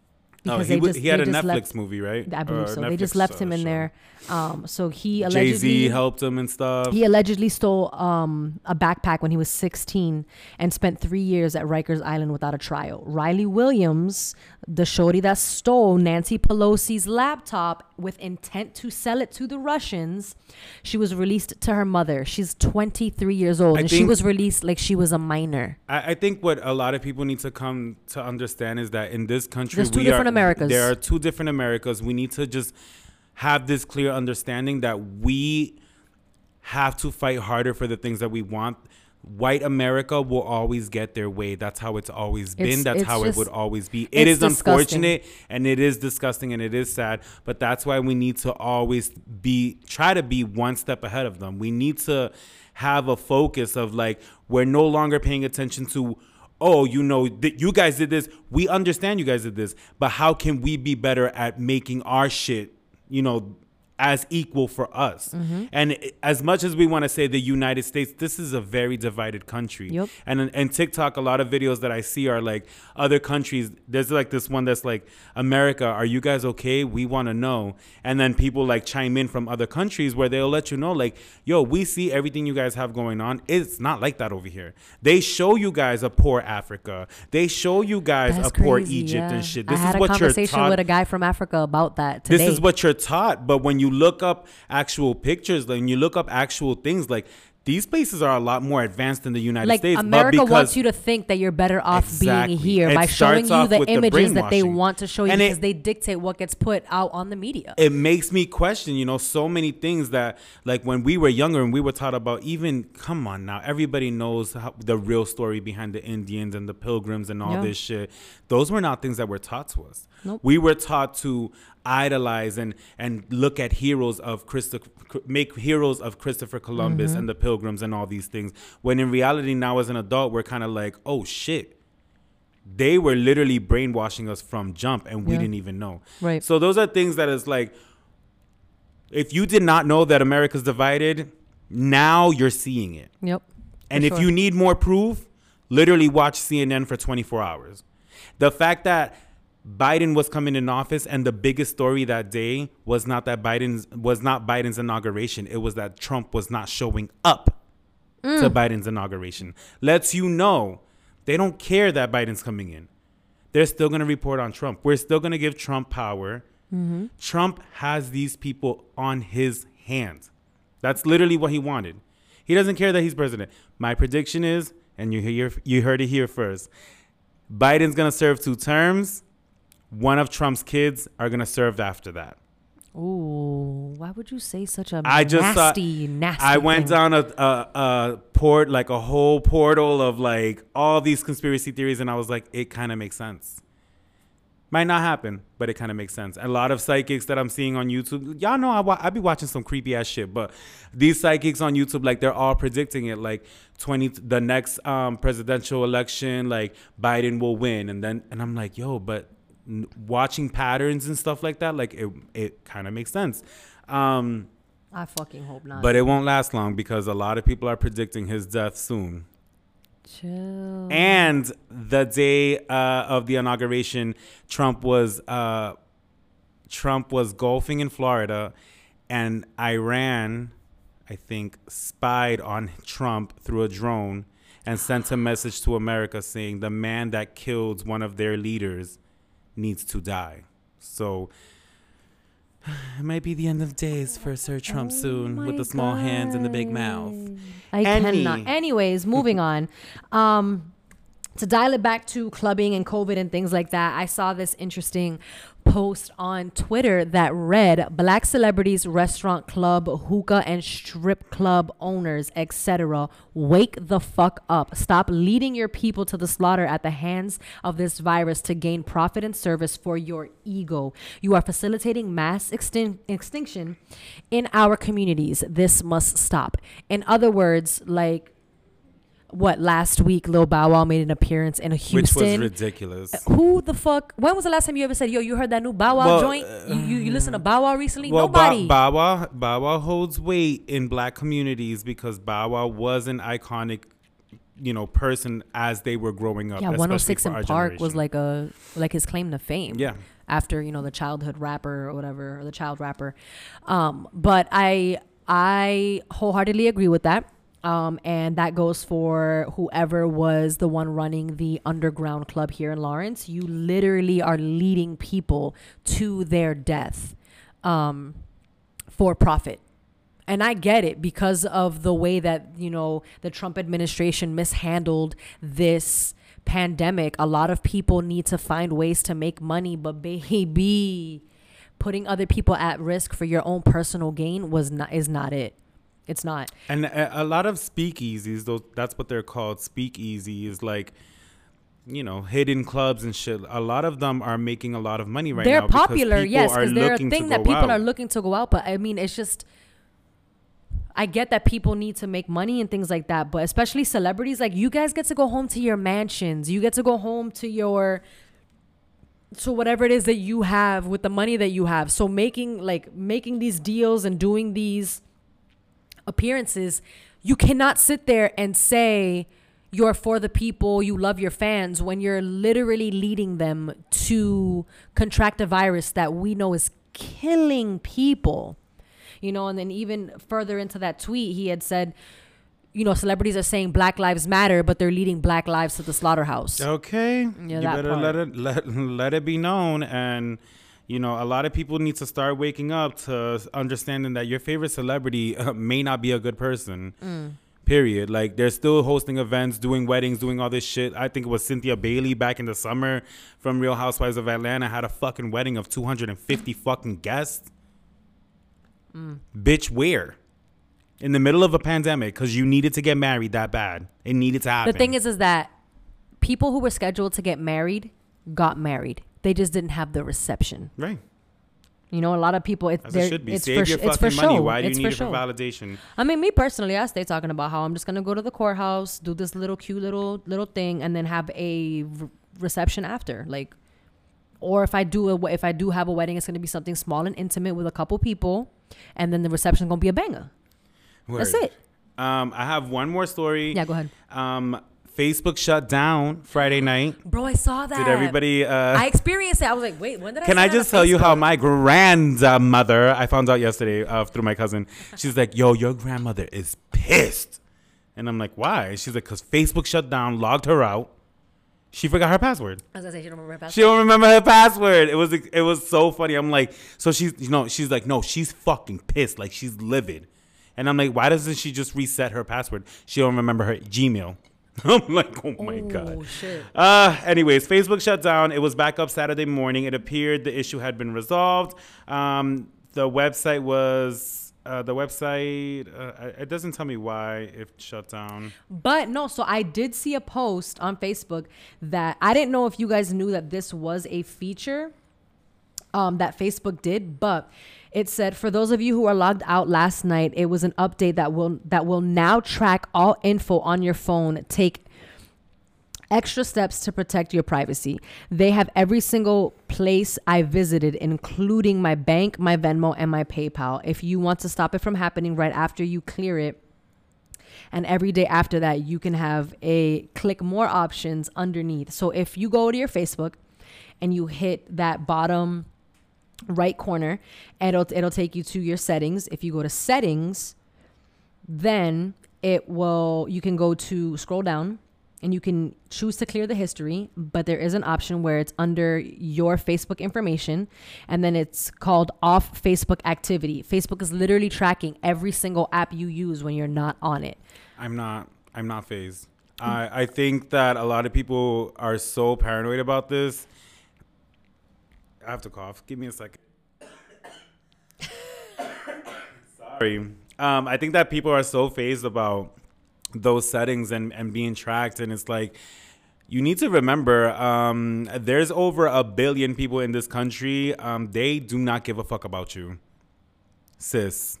No, because he, they just- he had they a Netflix left- movie, right? I believe Or so. They just left him uh, in show. there. Um, so he Jay allegedly Z helped him and stuff. he allegedly stole um, a backpack when he was 16 and spent three years at Rikers Island without a trial. Riley Williams, the shorty that stole Nancy Pelosi's laptop with intent to sell it to the Russians, she was released to her mother. She's 23 years old, I and she was released like she was a minor. I, I think what a lot of people need to come to understand is that in this country we are Americas. There are two different Americas. We need to just have this clear understanding that we have to fight harder for the things that we want. White America will always get their way. That's how it's always been. It's- That's it's how just- it would always be. It's disgusting. unfortunate and it is disgusting and it is sad, but that's why we need to always be try to be one step ahead of them. We need to have a focus of like we're no longer paying attention to oh, you know, th- you guys did this. We understand you guys did this, but how can we be better at making our shit, you know, as equal for us? Mm-hmm. And as much as we want to say the United States, this is a very divided country. Yep. And and TikTok, a lot of videos that I see are like other countries. There's like this one that's like, America, are you guys okay? We want to know. And then people like chime in from other countries where they'll let you know, like, yo, we see everything you guys have going on. It's not like that over here. They show you guys a poor Africa. They show you guys That's a poor Egypt yeah. and shit. This I had is what a you're conversation with a guy from Africa about that today. This is what you're taught. But when you look up actual pictures, like, when you look up actual things, like these places are a lot more advanced than the United like States. America wants you to think that you're better off Exactly. being here It by showing you the with the images that they want to show you And it- because they dictate what gets put out on the media. it makes me question, you know, so many things that, like, when we were younger and we were taught about, even, come on now, everybody knows how, the real story behind the Indians and the pilgrims and all Yeah. this shit. Those were not things that were taught to us. Nope. We were taught to idolize and and look at heroes of Christopher, make heroes of Christopher Columbus Mm-hmm. and the pilgrims and all these things. When in reality, now as an adult, we're kind of like, oh shit. They were literally brainwashing us from jump, and we Yeah. didn't even know. Right. So those are things that is like, if you did not know that America's divided, now you're seeing it. Yep. And if sure. you need more proof, literally watch CNN for 24 hours. The fact that Biden was coming in office and the biggest story that day was not that Biden's was not Biden's inauguration, it was that Trump was not showing up to mm. Biden's inauguration. Lets you know they don't care that Biden's coming in. They're still going to report on Trump. We're still going to give Trump power. Mm-hmm. Trump has these people on his hands. That's literally what he wanted. He doesn't care that he's president. My prediction is, and you hear you heard it here first. Biden's gonna serve two terms. One of Trump's kids are gonna serve after that. Ooh, why would you say such a I just saw- nasty, nasty? I went thing? down a, a, a port like a whole portal of like all these conspiracy theories, and I was like, it kind of makes sense. Might not happen, but it kind of makes sense. A lot of psychics that I'm seeing on YouTube, y'all know I, wa- I be watching some creepy ass shit, but these psychics on YouTube, like they're all predicting it. Like 20, the next um, presidential election, like Biden will win, and then and I'm like, yo, but watching patterns and stuff like that, like it it kind of makes sense. Um, I fucking hope not. but it won't last long because a lot of people are predicting his death soon. chill. And the day uh, of the inauguration, Trump was uh, Trump was golfing in Florida, and Iran, I think, spied on Trump through a drone and sent a message to America saying the man that killed one of their leaders needs to die. So. It might be the end of days for Sir Trump Oh soon with the small hands and the big mouth. I Any. cannot. Anyways, moving on. Um, to dial it back to clubbing and COVID and things like that, I saw this interesting post on Twitter that read Black celebrities, restaurant, club, hookah, and strip club owners, etc. Wake the fuck up. Stop leading your people to the slaughter at the hands of this virus to gain profit and service for your ego. You are facilitating mass extin- extinction in our communities. This must stop. In other words, like what last week Lil Bow Wow made an appearance in a huge Which was ridiculous. Who the fuck? When was the last time you ever said, "Yo, you heard that new Bow Wow Well, joint"? You, you you listen to Bow Wow recently? Well, Nobody. Bow Wow, Bow Wow holds weight in black communities because Bow Wow was an iconic, you know, person as they were growing up. yeah, 106 for in Park was like a like his claim to fame. yeah. after you know the childhood rapper or whatever or the child rapper um but i i wholeheartedly agree with that um and that goes for whoever was the one running the underground club here in lawrence. You literally are leading people to their death um for profit. And I get it because of the way that, you know, the Trump administration mishandled this pandemic, a lot of people need to find ways to make money, but baby, putting other people at risk for your own personal gain was not is not it. It's not. And a, a lot of speakeasies, those that's what they're called. Speakeasies, like you know, hidden clubs and shit. A lot of them are making a lot of money right now. they're now. because popular, people yes, because they're a thing that people out. are looking to go out. But I mean, it's just. I get that people need to make money and things like that, but especially celebrities, like you guys get to go home to your mansions. You get to go home to your to whatever it is that you have with the money that you have. So making like making these deals and doing these appearances, you cannot sit there and say you're for the people, you love your fans when you're literally leading them to contract a virus that we know is killing people. You know, and then even further into that tweet, he had said, you know, celebrities are saying Black Lives Matter, but they're leading Black lives to the slaughterhouse. Okay. Yeah, you better part. let it let, let it be known and you know, a lot of people need to start waking up to understanding that your favorite celebrity *laughs* uh, may not be a good person. Mm. Period. Like they're still hosting events, doing weddings, doing all this shit. I think it was Cynthia Bailey back in the summer from Real Housewives of Atlanta had a fucking wedding of 250 fucking guests. Mm. Bitch, where? In the middle of a pandemic because you needed to get married that bad. It needed to happen. The thing is, is that people who were scheduled to get married got married. They just didn't have the reception. right. You know, a lot of people. It's As it should be. It's Save for, your it's fucking money. show. Why do you it's need for it for show. validation? I mean, me personally, I stay talking about how I'm just gonna go to the courthouse, do this little cute little little thing, and then have a r- reception after. Like, or if I do a, if I do have a wedding, it's gonna be something small and intimate with a couple people, and then the reception gonna be a banger. That's it. Um, I have one more story. Yeah, go ahead, Um, Facebook shut down Friday night. bro. I saw that. Did everybody? Uh, I experienced it. I was like, wait, when did I? can I just tell you how Facebook? my grandmother? *laughs* I found out yesterday uh, through my cousin. She's like, "Yo, your grandmother is pissed," and I'm like, "Why?" She's like, "Cause Facebook shut down, logged her out. She forgot her password. I was gonna say she don't remember her password. She don't remember her password. It was it was so funny. I'm like, so she's you know she's like, no, she's fucking pissed. Like she's livid. And I'm like, why doesn't she just reset her password? She don't remember her Gmail. *laughs* I'm like, oh my oh god. shit. Uh, anyways, Facebook shut down. It was back up Saturday morning. It appeared the issue had been resolved. Um, the website was uh, the website. Uh, it doesn't tell me why it shut down. But no, so I did see a post on Facebook that I didn't know if you guys knew that this was a feature um, that Facebook did, but it said for those of you who are logged out last night, it was an update that will that will now track all info on your phone. Take extra steps to protect your privacy. They have every single place I visited, including my bank, my Venmo, and my PayPal. If you want to stop it from happening right after you clear it, and every day after that, you can have a click more options underneath. So if you go to your Facebook and you hit that bottom right corner, and it'll it'll take you to your settings. If you go to settings, then it will you can go to scroll down and you can choose to clear the history, but there is an option where it's under your Facebook information and then it's called off Facebook activity. Facebook is literally tracking every single app you use when you're not on it. I'm not. I'm not fazed. I I think that a lot of people are so paranoid about this. I have to cough. Give me a second. Sorry. Um, I think that people are so fazed about those settings and, and being tracked, and it's like you need to remember um, there's over a billion people in this country. Um, they do not give a fuck about you, sis.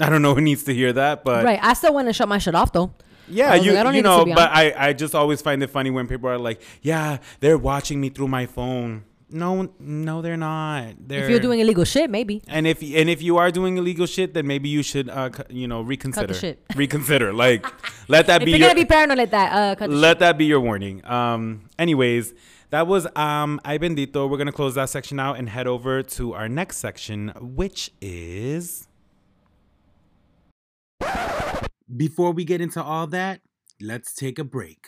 I don't know who needs to hear that, but right. I still want to shut my shit off though. yeah, I you like, I don't you need it to know, but. I I just always find it funny when people are like, yeah, they're watching me through my phone. No, no, they're not. They're, If you're doing illegal shit, maybe. and if and if you are doing illegal shit, then maybe you should uh you know reconsider. shit. *laughs* Reconsider. Like let that *laughs* If be you're your gonna be paranoid like that, uh, let that be your warning. Um. Anyways, that was um. I bendito. We're gonna close that section out and head over to our next section, which is. Before we get into all that, let's take a break.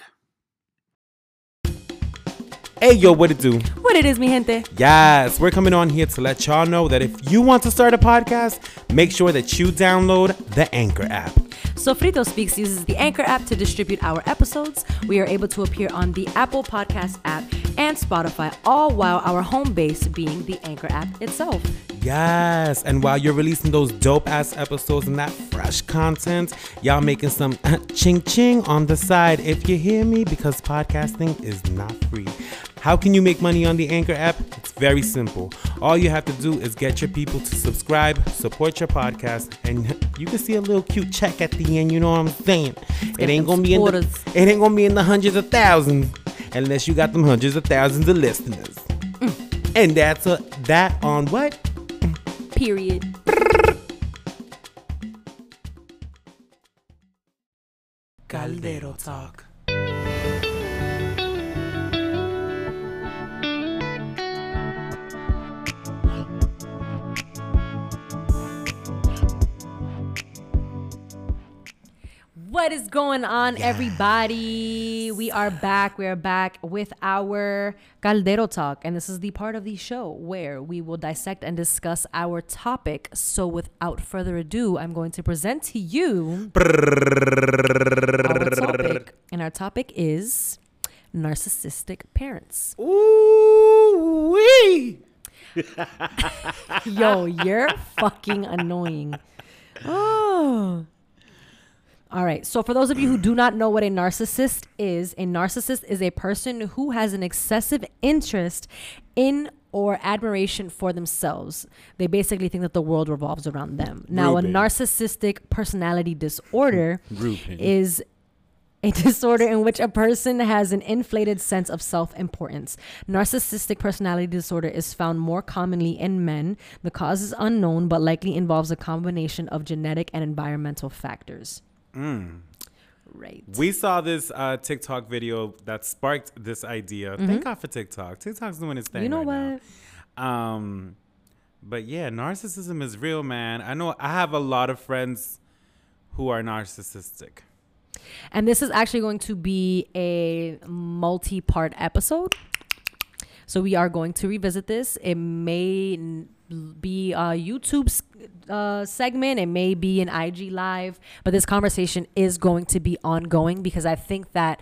Hey yo, what it do? What it is, mi gente? Yes, we're coming on here to let y'all know that if you want to start a podcast, make sure that you download the Anchor app. Sofrito Speaks uses the Anchor app to distribute our episodes. We are able to appear on the Apple Podcast app and Spotify, all while our home base being the Anchor app itself. Yes, and while you're releasing those dope ass episodes and that fresh content, y'all making some *laughs* ching ching on the side. If you hear me, because podcasting is not free. How can you make money on the Anchor app? It's very simple. All you have to do is get your people to subscribe, support your podcast, and *laughs* you can see a little cute check at the end. You know what I'm saying? It ain't gonna be in the, it ain't gonna be in the hundreds of thousands unless you got them hundreds of thousands of listeners. Mm. And that's a that on what? Period. Caldero Talk. What is going on, everybody? We are back. We are back with our Caldero Talk. And this is the part of the show where we will dissect and discuss our topic. So, without further ado, I'm going to present to you our topic. And our topic is narcissistic parents. Ooh wee! *laughs* Yo, you're fucking annoying. *laughs* Oh. All right. So, for those of you who do not know what a narcissist is, a narcissist is a person who has an excessive interest in or admiration for themselves. They basically think that the world revolves around them. Now, a narcissistic personality disorder *laughs* is a *laughs* disorder in which a person has an inflated sense of self importance. Narcissistic personality disorder is found more commonly in men. The cause is unknown, but likely involves a combination of genetic and environmental factors. Right. We saw this uh, TikTok video that sparked this idea. Thank God for TikTok. TikTok's doing its thing. Mm-hmm. you know right what? Um, but yeah, narcissism is real, man. I know I have a lot of friends who are narcissistic. And this is actually going to be a multi part episode. So we are going to revisit this. It may be a YouTube uh, segment, it may be an IG live, but this conversation is going to be ongoing because I think that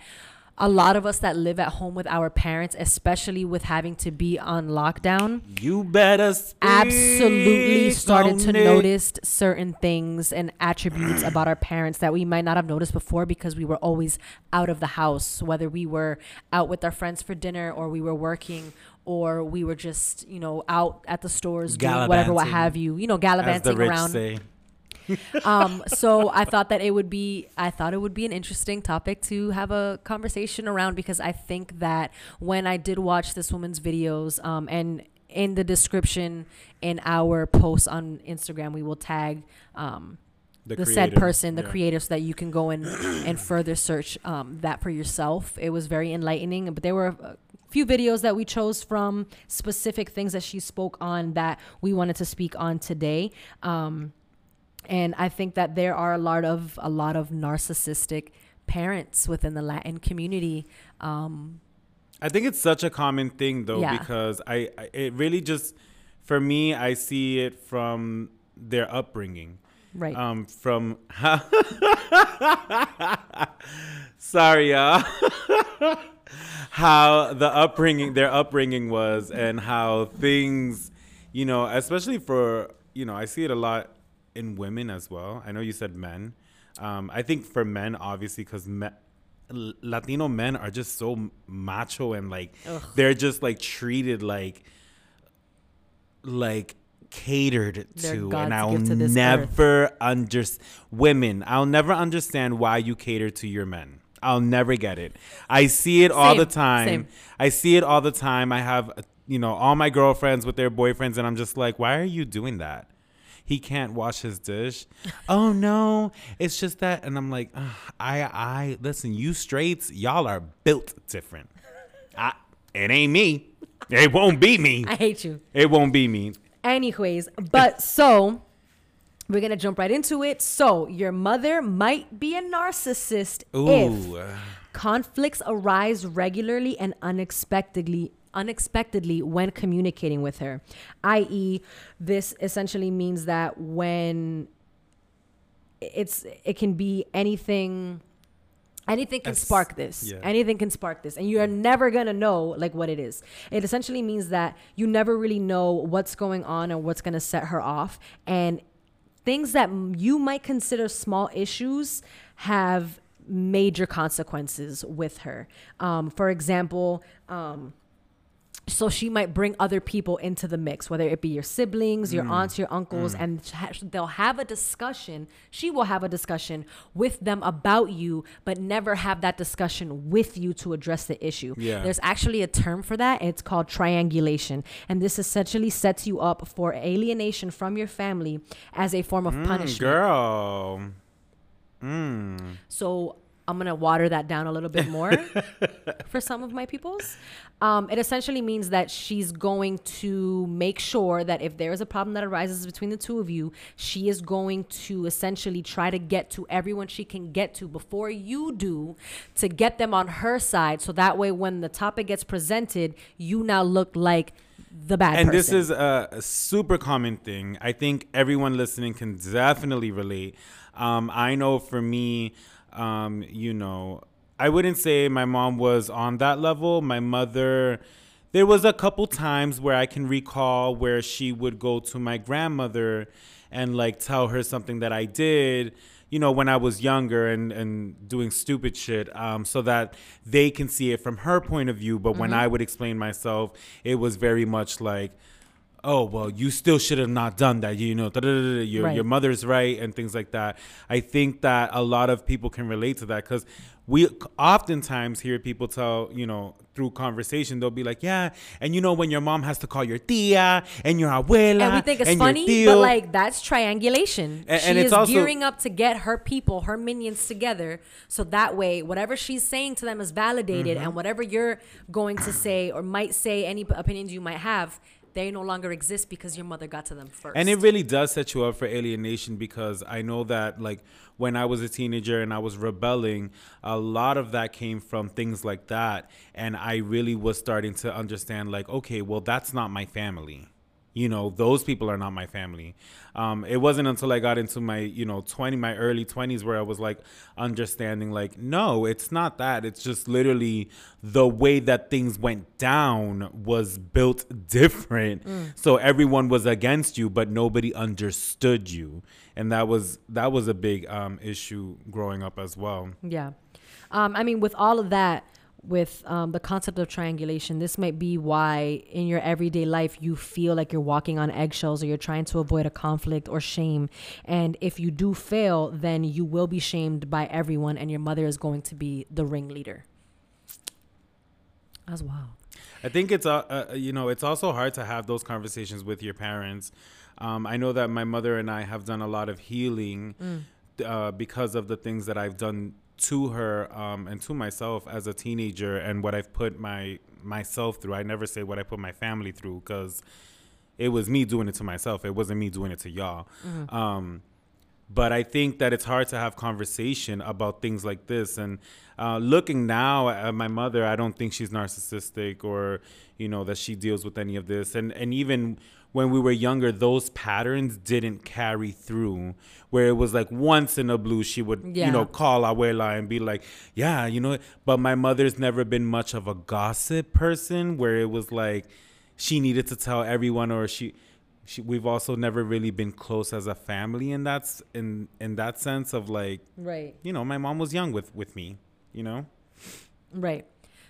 a lot of us that live at home with our parents, especially with having to be on lockdown, You better absolutely started to it. notice certain things and attributes about our parents that we might not have noticed before because we were always out of the house, whether we were out with our friends for dinner or we were working or we were just, you know, out at the stores doing whatever, what have you, you know, gallivanting around. say. *laughs* Um, so I thought that it would be, I thought it would be an interesting topic to have a conversation around because I think that when I did watch this woman's videos, um, and in the description in our post on Instagram, we will tag, um, the, said person, the Yeah. creator, so that you can go and and *clears throat* further search um, that for yourself. It was very enlightening, but there were a few videos that we chose from specific things that she spoke on that we wanted to speak on today. Um, and I think that there are a lot of a lot of narcissistic parents within the Latin community. Um, I think it's such a common thing though Yeah. because I, I it really just for me I see it from their upbringing. Right. Um from how, *laughs* Sorry, y'all. *laughs* how the upbringing their upbringing was and how things, you know, especially for, you know, I see it a lot in women as well. I know you said men. Um, I think for men, obviously, because me, Latino men are just so macho and like they're just like treated like like catered They're to, God's and I'll to never understand women. I'll never understand why you cater to your men. I'll never get it. I see it all the time. same. I see it all the time. I have, you know, all my girlfriends with their boyfriends, and I'm just like, why are you doing that? He can't wash his dish. *laughs* oh no, it's just that, and I'm like, I, I listen. You straights, y'all are built different. *laughs* I, it ain't me. It won't be me. I hate you. It won't be me. Anyways, but so we're gonna jump right into it. So your mother might be a narcissist if conflicts arise regularly and unexpectedly unexpectedly when communicating with her i.e this essentially means that when it's it can be anything anything can spark this. yeah. anything can spark this. And you're never gonna know like what it is. It essentially means that you never really know what's going on and what's gonna set her off. And things that you might consider small issues have major consequences with her. Um, for example um, so she might bring other people into the mix whether it be your siblings your aunts your uncles and they'll have a discussion she will have a discussion with them about you but never have that discussion with you to address the issue Yeah. there's actually a term for that it's called triangulation and this essentially sets you up for alienation from your family as a form of Mm, punishment girl. Mm. so I'm gonna water that down a little bit more *laughs* for some of my peoples. Um, it essentially means that she's going to make sure that if there is a problem that arises between the two of you, she is going to essentially try to get to everyone she can get to before you do to get them on her side. So that way, when the topic gets presented, you now look like the bad and person. this is a, a super common thing. I think everyone listening can definitely relate. Um, I know for me, um, you know, I wouldn't say my mom was on that level. My mother, there was a couple times where I can recall where she would go to my grandmother and like tell her something that I did you know, when I was younger and, and doing stupid shit, um, so that they can see it from her point of view. But when I would explain myself, it was very much like, oh, well, you still should have not done that. You know, your, Right. your mother's right and things like that. I think that a lot of people can relate to that because we oftentimes hear people tell, you know, through conversation, they'll be like, yeah, and you know, when your mom has to call your tia and your abuela and we think it's funny, tío. but like that's triangulation. And- she and is also- gearing up to get her people, her minions together, so that way, whatever she's saying to them is validated, Mm-hmm. and whatever you're going to say or might say, any opinions you might have, they no longer exist because your mother got to them first. And it really does set you up for alienation because I know that like when I was a teenager and I was rebelling, a lot of that came from things like that. And I really was starting to understand like, okay, well, that's not my family. You know, those people are not my family. Um, it wasn't until I got into my, you know, 20, my early 20s where I was like understanding, like, no, it's not that. It's just literally the way that things went down was built *laughs* different. So everyone was against you, but nobody understood you. And that was that was a big um, issue growing up as well. Yeah. Um, I mean, with all of that, with um, the concept of triangulation, this might be why in your everyday life you feel like you're walking on eggshells or you're trying to avoid a conflict or shame. And if you do fail, then you will be shamed by everyone, and your mother is going to be the ringleader. As well. I think it's uh, uh, you know it's also hard to have those conversations with your parents. Um, I know that my mother and I have done a lot of healing uh, because of the things that I've done to her um, and to myself as a teenager and what I've put my myself through. I never say what I put my family through because it was me doing it to myself. It wasn't me doing it to y'all. Um, but I think that it's hard to have conversation about things like this. And uh, looking now at my mother, I don't think she's narcissistic or you know that she deals with any of this. And and even when we were younger, those patterns didn't carry through. Where it was like once in a blue, she would Yeah. you know call abuela and be like, yeah, you know. But my mother's never been much of a gossip person. Where it was like she needed to tell everyone or she she, we've also never really been close as a family in that s- in in that sense of like Right. you know my mom was young with with me you know Right.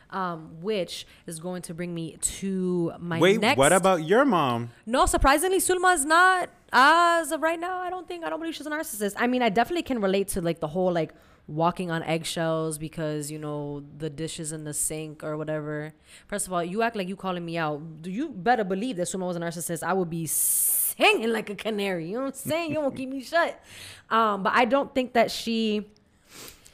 Um, which is going to bring me to my next. wait next. what about your mom No, surprisingly, Sulma is not as of right now. I don't think I don't believe she's a narcissist. I mean, I definitely can relate to like the whole like walking on eggshells because you know the dishes in the sink or whatever. First of all, you act like you calling me out. Do you better believe that Sulma was a narcissist. I would be singing like a canary. You know what I'm saying? You won't keep me shut. Um, but I don't think that she.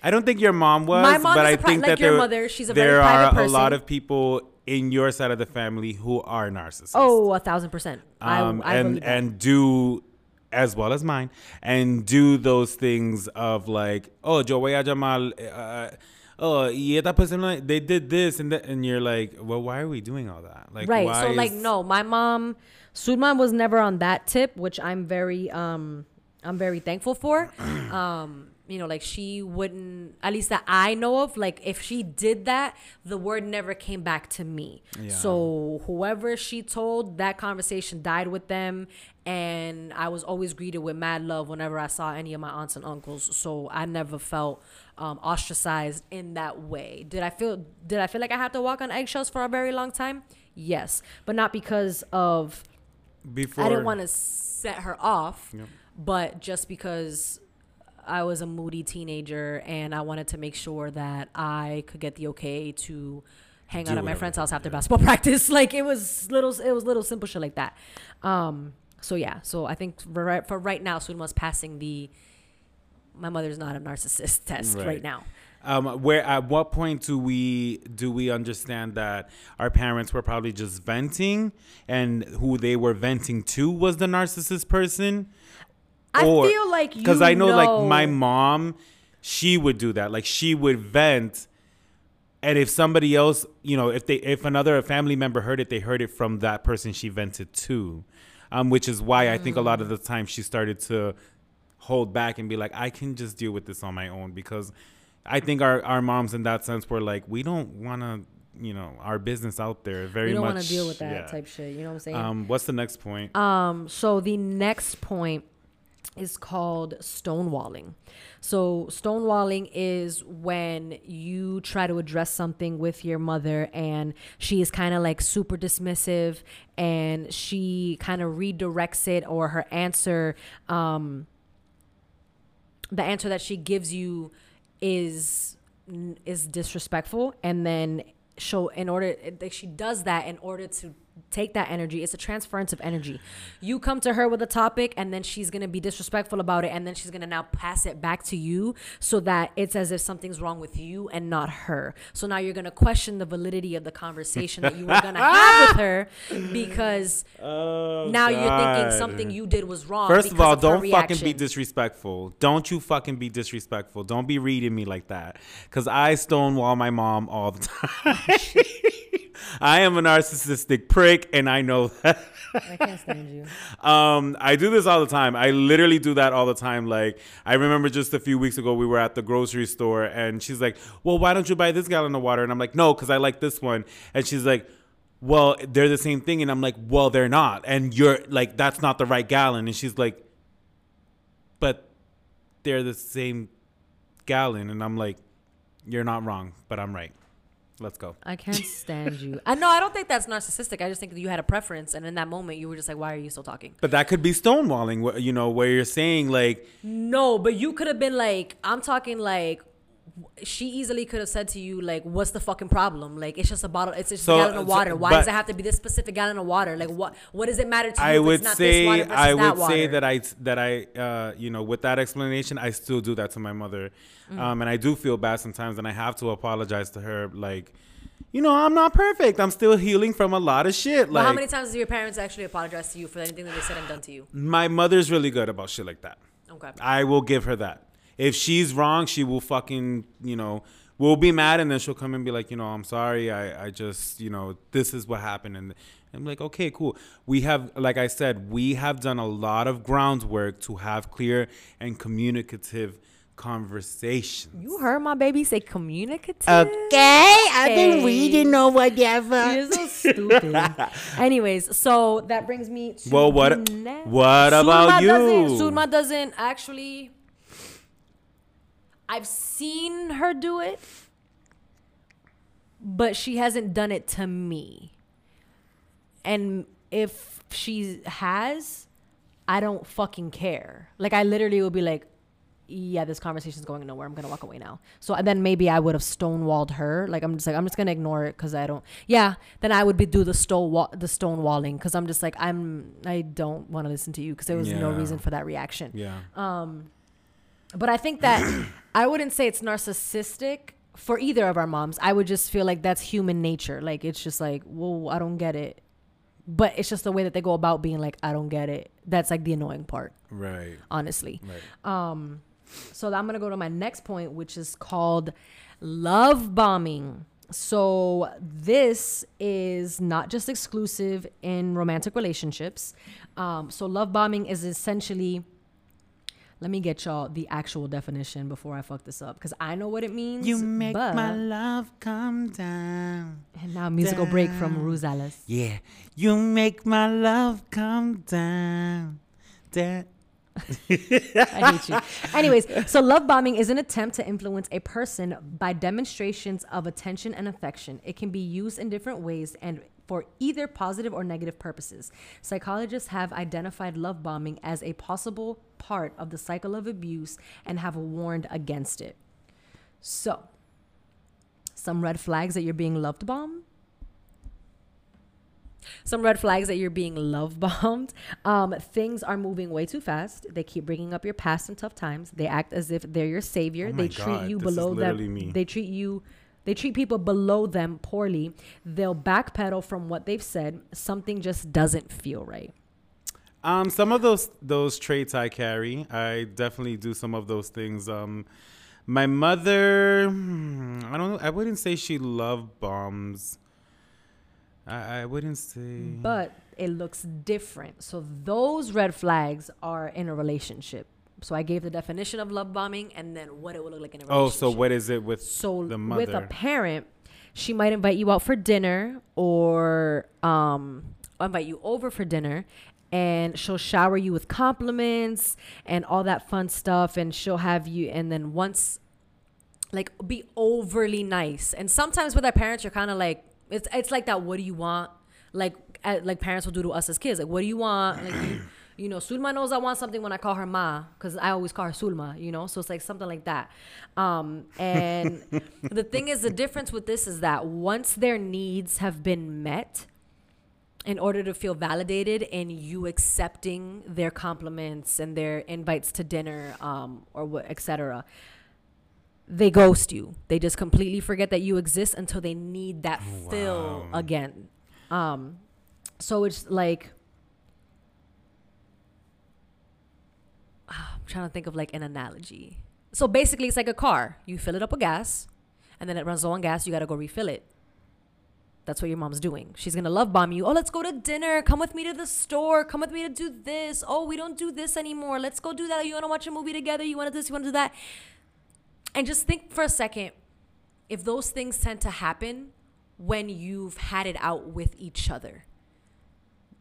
I don't think your mom was My mom but is I pri- think like that your there, mother, she's a very there are private a lot of people in your side of the family who are narcissists Oh, a thousand percent. um, I, I and and do as well as mine and do those things of like oh yo voy a llamar uh, oh y esta persona they did this and that and you're like well why are we doing all that like right so like no my mom Sulman was never on that tip which i'm very um I'm very thankful for. *clears throat* Um, you know, like she wouldn't, at least that I know of, like if she did that, the word never came back to me. Yeah. So whoever she told, that conversation died with them. And I was always greeted with mad love whenever I saw any of my aunts and uncles. So I never felt um, ostracized in that way. Did I feel, did I feel like I had to walk on eggshells for a very long time? Yes. But not because of, Before I didn't want to set her off, Yep. but just because I was a moody teenager and I wanted to make sure that I could get the okay to hang Do out at my friend's house after yeah. basketball *laughs* practice. *laughs* Like it was little, it was little simple shit like that. Um, so yeah, so I think for right, for right now, Sulma's passing the. My mother's not a narcissist *laughs* test right, Right. now. Um, where at what point do we do we understand that our parents were probably just venting, and who they were venting to was the narcissist person? I Or- feel like you. Because I know, like my mom, she would do that. Like she would vent, and if somebody else, you know, if they if another family member heard it, they heard it from that person she vented to, um, which is why I think a lot of the time she started to hold back and be like, I can just deal with this on my own because I think our, our moms in that sense were like, we don't want to, you know, our business out there very we don't much. want to deal with that yeah. type shit. You know what I'm saying? Um, what's the next point? Um, so the next point is called stonewalling. So stonewalling is when you try to address something with your mother and she is kind of like super dismissive and she kind of redirects it or her answer um the answer that she gives you is is disrespectful and then show in order like she does that in order to take that energy it's a transference of energy you come to her with a topic and then she's gonna be disrespectful about it and then she's gonna now pass it back to you so that it's as if something's wrong with you and not her so now you're gonna question the validity of the conversation that you were gonna *laughs* have with her because Oh, now you're thinking something you did was wrong First of all, her don't fucking be disrespectful. Don't you fucking be disrespectful. Don't be reading me like that. Cause I stonewall my mom all the *laughs* time. I am a narcissistic prick, and I know *laughs* that. i can't stand you Um, I do this all the time. I literally do that all the time. Like, I remember just a few weeks ago, we were at the grocery store, and she's like, "Well, why don't you buy this gallon of water?" And I'm like, "No, because I like this one." And she's like, "Well, they're the same thing." And I'm like, "Well, they're not." And you're like, "That's not the right gallon." And she's like, "But they're the same gallon." And I'm like, "You're not wrong, but I'm right." Let's go. I can't *laughs* stand you. I know. I don't think that's narcissistic. I just think that you had a preference, and in that moment, you were just like, "Why are you still talking?" But that could be stonewalling, you know, where you're saying like, No, but you could have been like, "I'm talking like." She easily could have said to you like, "What's the fucking problem? Like, it's just a bottle. It's just So- a gallon of water. Why does it have to be this specific gallon of water? Like, what? What does it matter to you? I if would it's not say this water versus I that would say water? that I that I uh, you know with that explanation I still do that to my mother, Mm. um, and I do feel bad sometimes, and I have to apologize to her. Like, you know, I'm not perfect. I'm still healing from a lot of shit. But Like, how many times do your parents actually apologize to you for anything that they said and done to you? my mother's really good about shit like that. Okay. I will give her that. If she's wrong, she will fucking, you know, will be mad and then she'll come and be like, you know, I'm sorry. I, I just, you know, this is what happened. And I'm like, okay, cool. We have, like I said, we have done a lot of groundwork to have clear and communicative conversations. You heard my baby say communicative. Okay, I've been Hey. reading or whatever. You're so stupid. *laughs* Anyways, so that brings me to Well, what- next- what about you? Doesn't, Sulma doesn't actually. I've seen her do it, but she hasn't done it to me. And if she has, I don't fucking care. Like I literally would be like, yeah, this conversation's going nowhere. I'm gonna walk away now. So then maybe I would have stonewalled her. Like I'm just like I'm just gonna ignore it because I don't. Yeah, then I would be do the stone wall, the stonewalling because I'm just like I'm I don't want to listen to you because there was no reason for that reaction. Yeah. Um, but I think that *coughs* I wouldn't say it's narcissistic for either of our moms. I would just feel like that's human nature. Like it's just like, whoa, I don't get it. But it's just the way that they go about being like, I don't get it. That's like the annoying part, Right. honestly. Right. Um, so I'm gonna go to my next point, which is called love bombing. So this is not just exclusive in romantic relationships. Um, so love bombing is essentially Let me get y'all the actual definition before I fuck this up because I know what it means. You make my love come down. And now musical break from down. Rosales. Yeah, you make my love come down. down. *laughs* I hate you. Anyways, so love bombing is an attempt to influence a person by demonstrations of attention and affection. It can be used in different ways and for either positive or negative purposes. Psychologists have identified love bombing as a possible part of the cycle of abuse and have warned against it. So, some red flags that you're being loved bombed some red flags that you're being love bombed. *laughs* Um, things are moving way too fast. They keep bringing up your past and tough times. They act as if they're your savior. Oh they treat God, you below them. me. They treat you. They treat people below them poorly. They'll backpedal from what they've said. Something just doesn't feel right. Um, some of those those traits I carry. I definitely do some of those things. Um, my mother, hmm, I don't know. I wouldn't say she love bombs. I, I wouldn't say. But it looks different. So those red flags are in a relationship. So I gave the definition of love bombing and then what it would look like in a relationship. oh, so what is it with So the mother? with a parent, she might invite you out for dinner or um invite you over for dinner and she'll shower you with compliments and all that fun stuff and she'll have you and then once like be overly nice. And sometimes with our parents you're kind of like it's it's like that what do you want? Like like parents will do to us as kids. Like what do you want? Like you, know, Sulma knows I want something when I call her ma cuz I always call her Sulma, you know? So it's like something like that. Um and *laughs* the thing is the difference with this is that once their needs have been met, in order to feel validated and you accepting their compliments and their invites to dinner um, or what etc they ghost you they just completely forget that you exist until they need that fill again um, so it's like i'm trying to think of like an analogy so basically it's like a car you fill it up with gas and then it runs low on gas you got to go refill it that's what your mom's doing. She's gonna love bomb you. Oh, let's go to dinner. Come with me to the store. Come with me to do this. Oh, we don't do this anymore. Let's go do that. You wanna watch a movie together? You wanna do this? You wanna do that? And just think for a second if those things tend to happen when you've had it out with each other.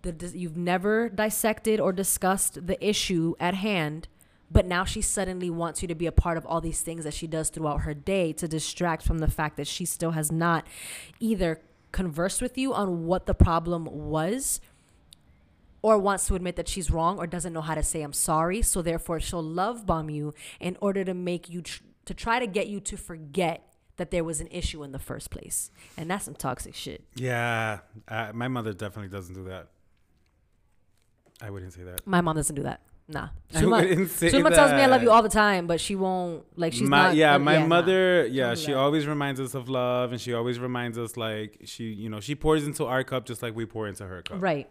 The, you've never dissected or discussed the issue at hand, but now she suddenly wants you to be a part of all these things that she does throughout her day to distract from the fact that she still has not either conversed with you on what the problem was or wants to admit that she's wrong or doesn't know how to say I'm sorry. So therefore, she'll love bomb you in order to make you tr- to try to get you to forget that there was an issue in the first place, and that's some toxic shit. Yeah, uh, my mother definitely doesn't do that. I wouldn't say that. My mom doesn't do that. Nah. I Sulma, wouldn't *laughs* say Sulma tells me I love you all the time, but she won't like she's my, not. yeah, uh, my nah. mother, yeah, she that. always reminds us of love, and she always reminds us like she, you know, she pours into our cup just like we pour into her cup. Right.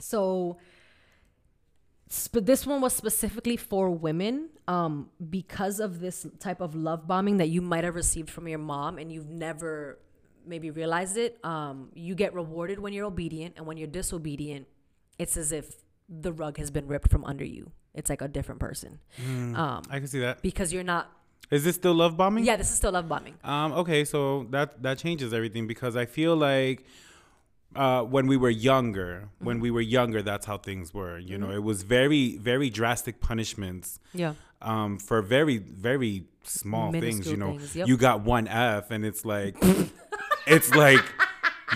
So, sp- this one was specifically for women um, because of this type of love bombing that you might have received from your mom and you've never maybe realized it. Um, you get rewarded when you're obedient, and when you're disobedient, it's as if the rug has been ripped from under you. It's like a different person um, I can see that. because you're not. Is this still love bombing? Yeah, this is still love bombing. Um, okay, so that that changes everything because I feel like uh, when we were younger, when Mm-hmm. we were younger, that's how things were. You know, it was very very drastic punishments Yeah. um, for very very small things. You know, things, yep. you got one F, and it's like *laughs* it's like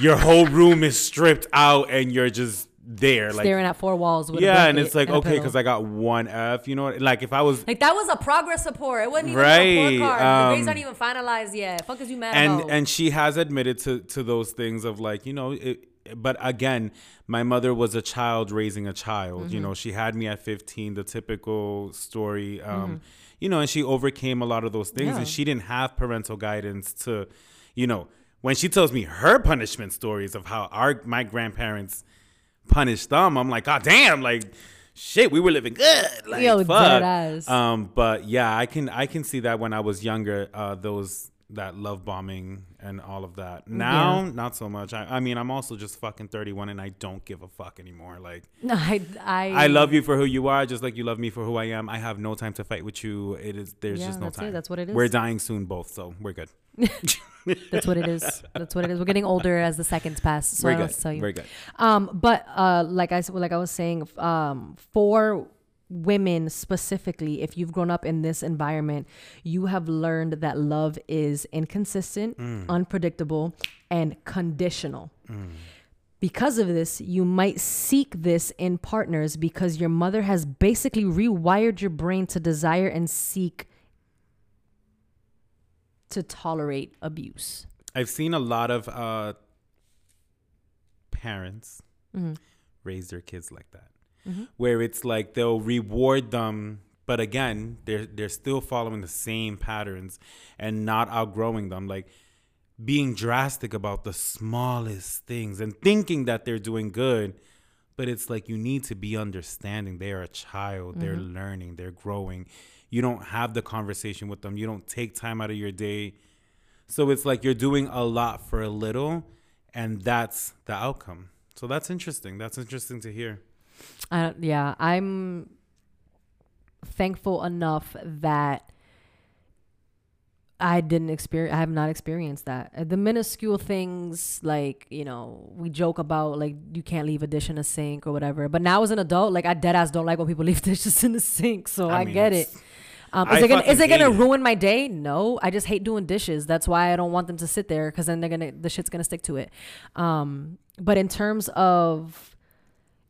your whole room is stripped out, and you're just there, like Staring at four walls with a yeah, and it's like and okay, because I got one F. You know, what? like if I was Like that was a progress report. It wasn't even a Right, report card. the grades um, aren't even finalized yet. Fuck is you mad and about? and she has admitted to to those things of like you know it, but again my mother was a child raising a child Mm-hmm. you know she had me at 15 the typical story um Mm-hmm. you know and she overcame a lot of those things Yeah. and she didn't have parental guidance to you know when she tells me her punishment stories of how our my grandparents punished them i'm like god damn like shit we were living good like Yo, fuck um but yeah i can i can see that when i was younger uh those that love bombing and all of that. Now, not so much. I, I mean, I'm also just fucking 31 and I don't give a fuck anymore. Like, *laughs* No, I, I, I love you for who you are, just like you love me for who I am. I have no time to fight with you. It is there's Yeah, just no that's it. time. That's what it is. We're dying soon, both, so we're good. That's what it is. That's what it is. We're getting older as the seconds pass. So we're I don't know good. what tell you. We're good. Um, but uh, like I like I was saying, um, for women specifically, if you've grown up in this environment, you have learned that love is inconsistent, unpredictable, and conditional. Because of this, you might seek this in partners because your mother has basically rewired your brain to desire and seek to tolerate abuse. I've seen a lot of uh, parents Mm-hmm. raise their kids like that, where it's like they'll reward them, but again, they're they're still following the same patterns and not outgrowing them. Like being drastic about the smallest things and thinking that they're doing good, but it's like you need to be understanding. They are a child. They're learning. They're growing. You don't have the conversation with them. You don't take time out of your day. So it's like you're doing a lot for a little, and that's the outcome. So that's interesting. That's interesting to hear. I don't, yeah, I'm thankful enough that I didn't experience. I have not experienced that. Uh, The minuscule things, like you know, we joke about like you can't leave a dish in a sink or whatever. But now as an adult, like I dead ass don't like when people *laughs* leave dishes in the sink. So I, mean, get it. Um, is it gonna is it gonna hate it. ruin my day? No, I just hate doing dishes. That's why I don't want them to sit there because then they're gonna the shit's gonna stick to it. Um, but in terms of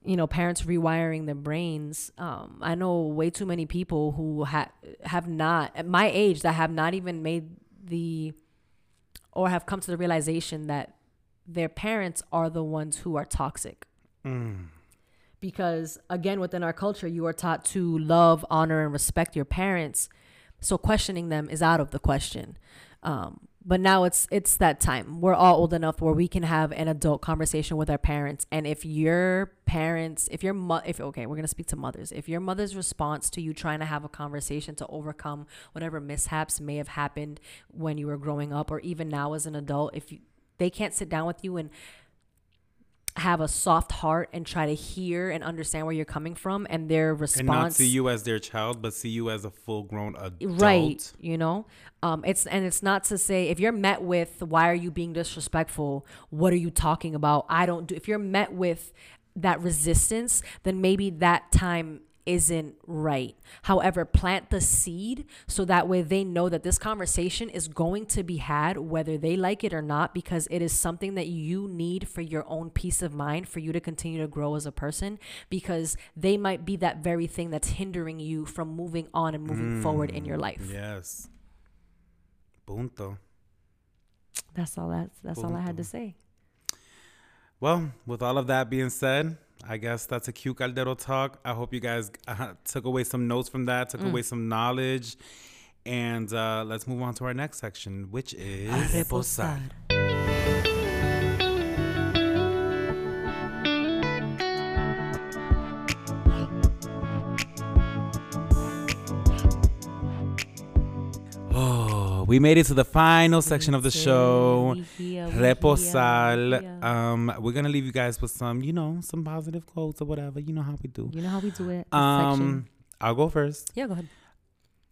you know parents rewiring their brains, um, I know way too many people who ha- have not at my age that have not even made the or have come to the realization that their parents are the ones who are toxic because again within our culture you are taught to love honor and respect your parents. So questioning them is out of the question. Um, but now it's it's that time. We're all old enough where we can have an adult conversation with our parents. And if your parents if your mo- if okay we're going to speak to mothers. If your mother's response to you trying to have a conversation to overcome whatever mishaps may have happened when you were growing up or even now as an adult if you, they can't sit down with you and have a soft heart and try to hear and understand where you're coming from and their response And not see you as their child, but see you as a full grown adult. right you know? Um it's and it's not to say if you're met with why are you being disrespectful? What are you talking about? I don't do if you're met with that resistance then maybe that time isn't right however plant the seed so that way they know that this conversation is going to be had whether they like it or not because it is something that you need for your own peace of mind for you to continue to grow as a person because they might be that very thing that's hindering you from moving on and moving mm, forward in your life Yes. Punto. that's all that's that's all i had to say Well, with all of that being said, I guess that's a cute Caldero talk. I hope you guys uh, took away some notes from that, Mm. took away some knowledge. And uh, let's move on to our next section, which is we made it to the final section of the show. Reposal. Um, we're gonna leave you guys with some, you know, some positive quotes or whatever. You know how we do. you know how we do it Um, section. I'll go first. yeah go ahead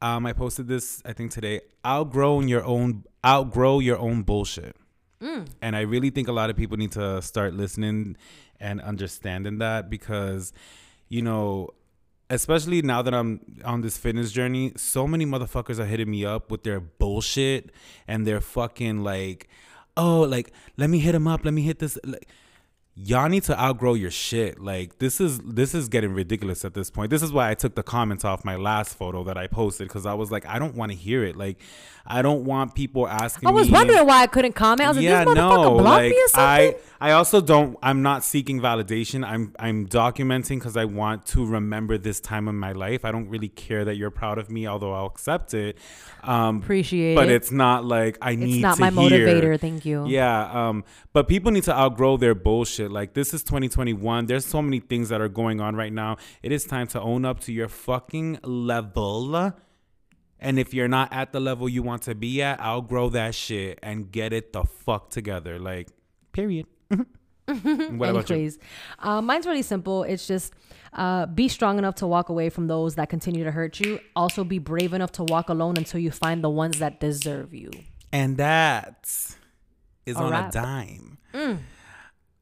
Um, I posted this I think today. Outgrow your own outgrow your own bullshit. Mm. And I really think a lot of people need to start listening and understanding that because, you know, especially now that I'm on this fitness journey, so many motherfuckers are hitting me up with their bullshit and they're fucking like, oh, like let me hit him up, let me hit this. Like, y'all need to outgrow your shit. Like this is this is getting ridiculous at this point. This is why I took the comments off my last photo that I posted because I was like, I don't want to hear it. Like, I don't want people asking. i was me, wondering why i couldn't comment i was like yeah, this motherfucker no, blocked like me or something I, I also don't. I'm not seeking validation. I'm, I'm documenting because I want to remember this time in my life. I don't really care that you're proud of me, although I'll accept it. Um, appreciate but it it's not like I need. It's not my hear. motivator thank you Yeah, um, but people need to outgrow their bullshit. Like this is 2021. There's so many things that are going on right now. It is time to own up to your fucking level And if you're not at the level you want to be at, I'll grow that shit and get it the fuck together. Like, period. *laughs* what about you? Uh, mine's really simple. It's just uh, be strong enough to walk away from those that continue to hurt you. Also, be brave enough to walk alone until you find the ones that deserve you. And that is A on wrap. a dime.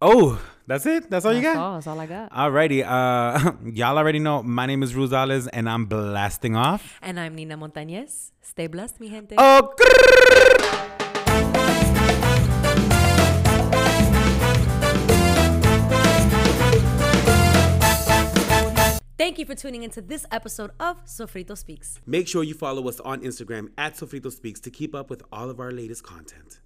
Oh, that's it? That's all you That's got? all. That's all I got. Alrighty. Uh, *laughs* y'all already know my name is Rosales and I'm blasting off. And I'm Nina Montañez. Stay blessed, mi gente. Oh, grrr. Thank you for tuning into this episode of Sofrito Speaks. Make sure you follow us on Instagram at Sofrito Speaks to keep up with all of our latest content.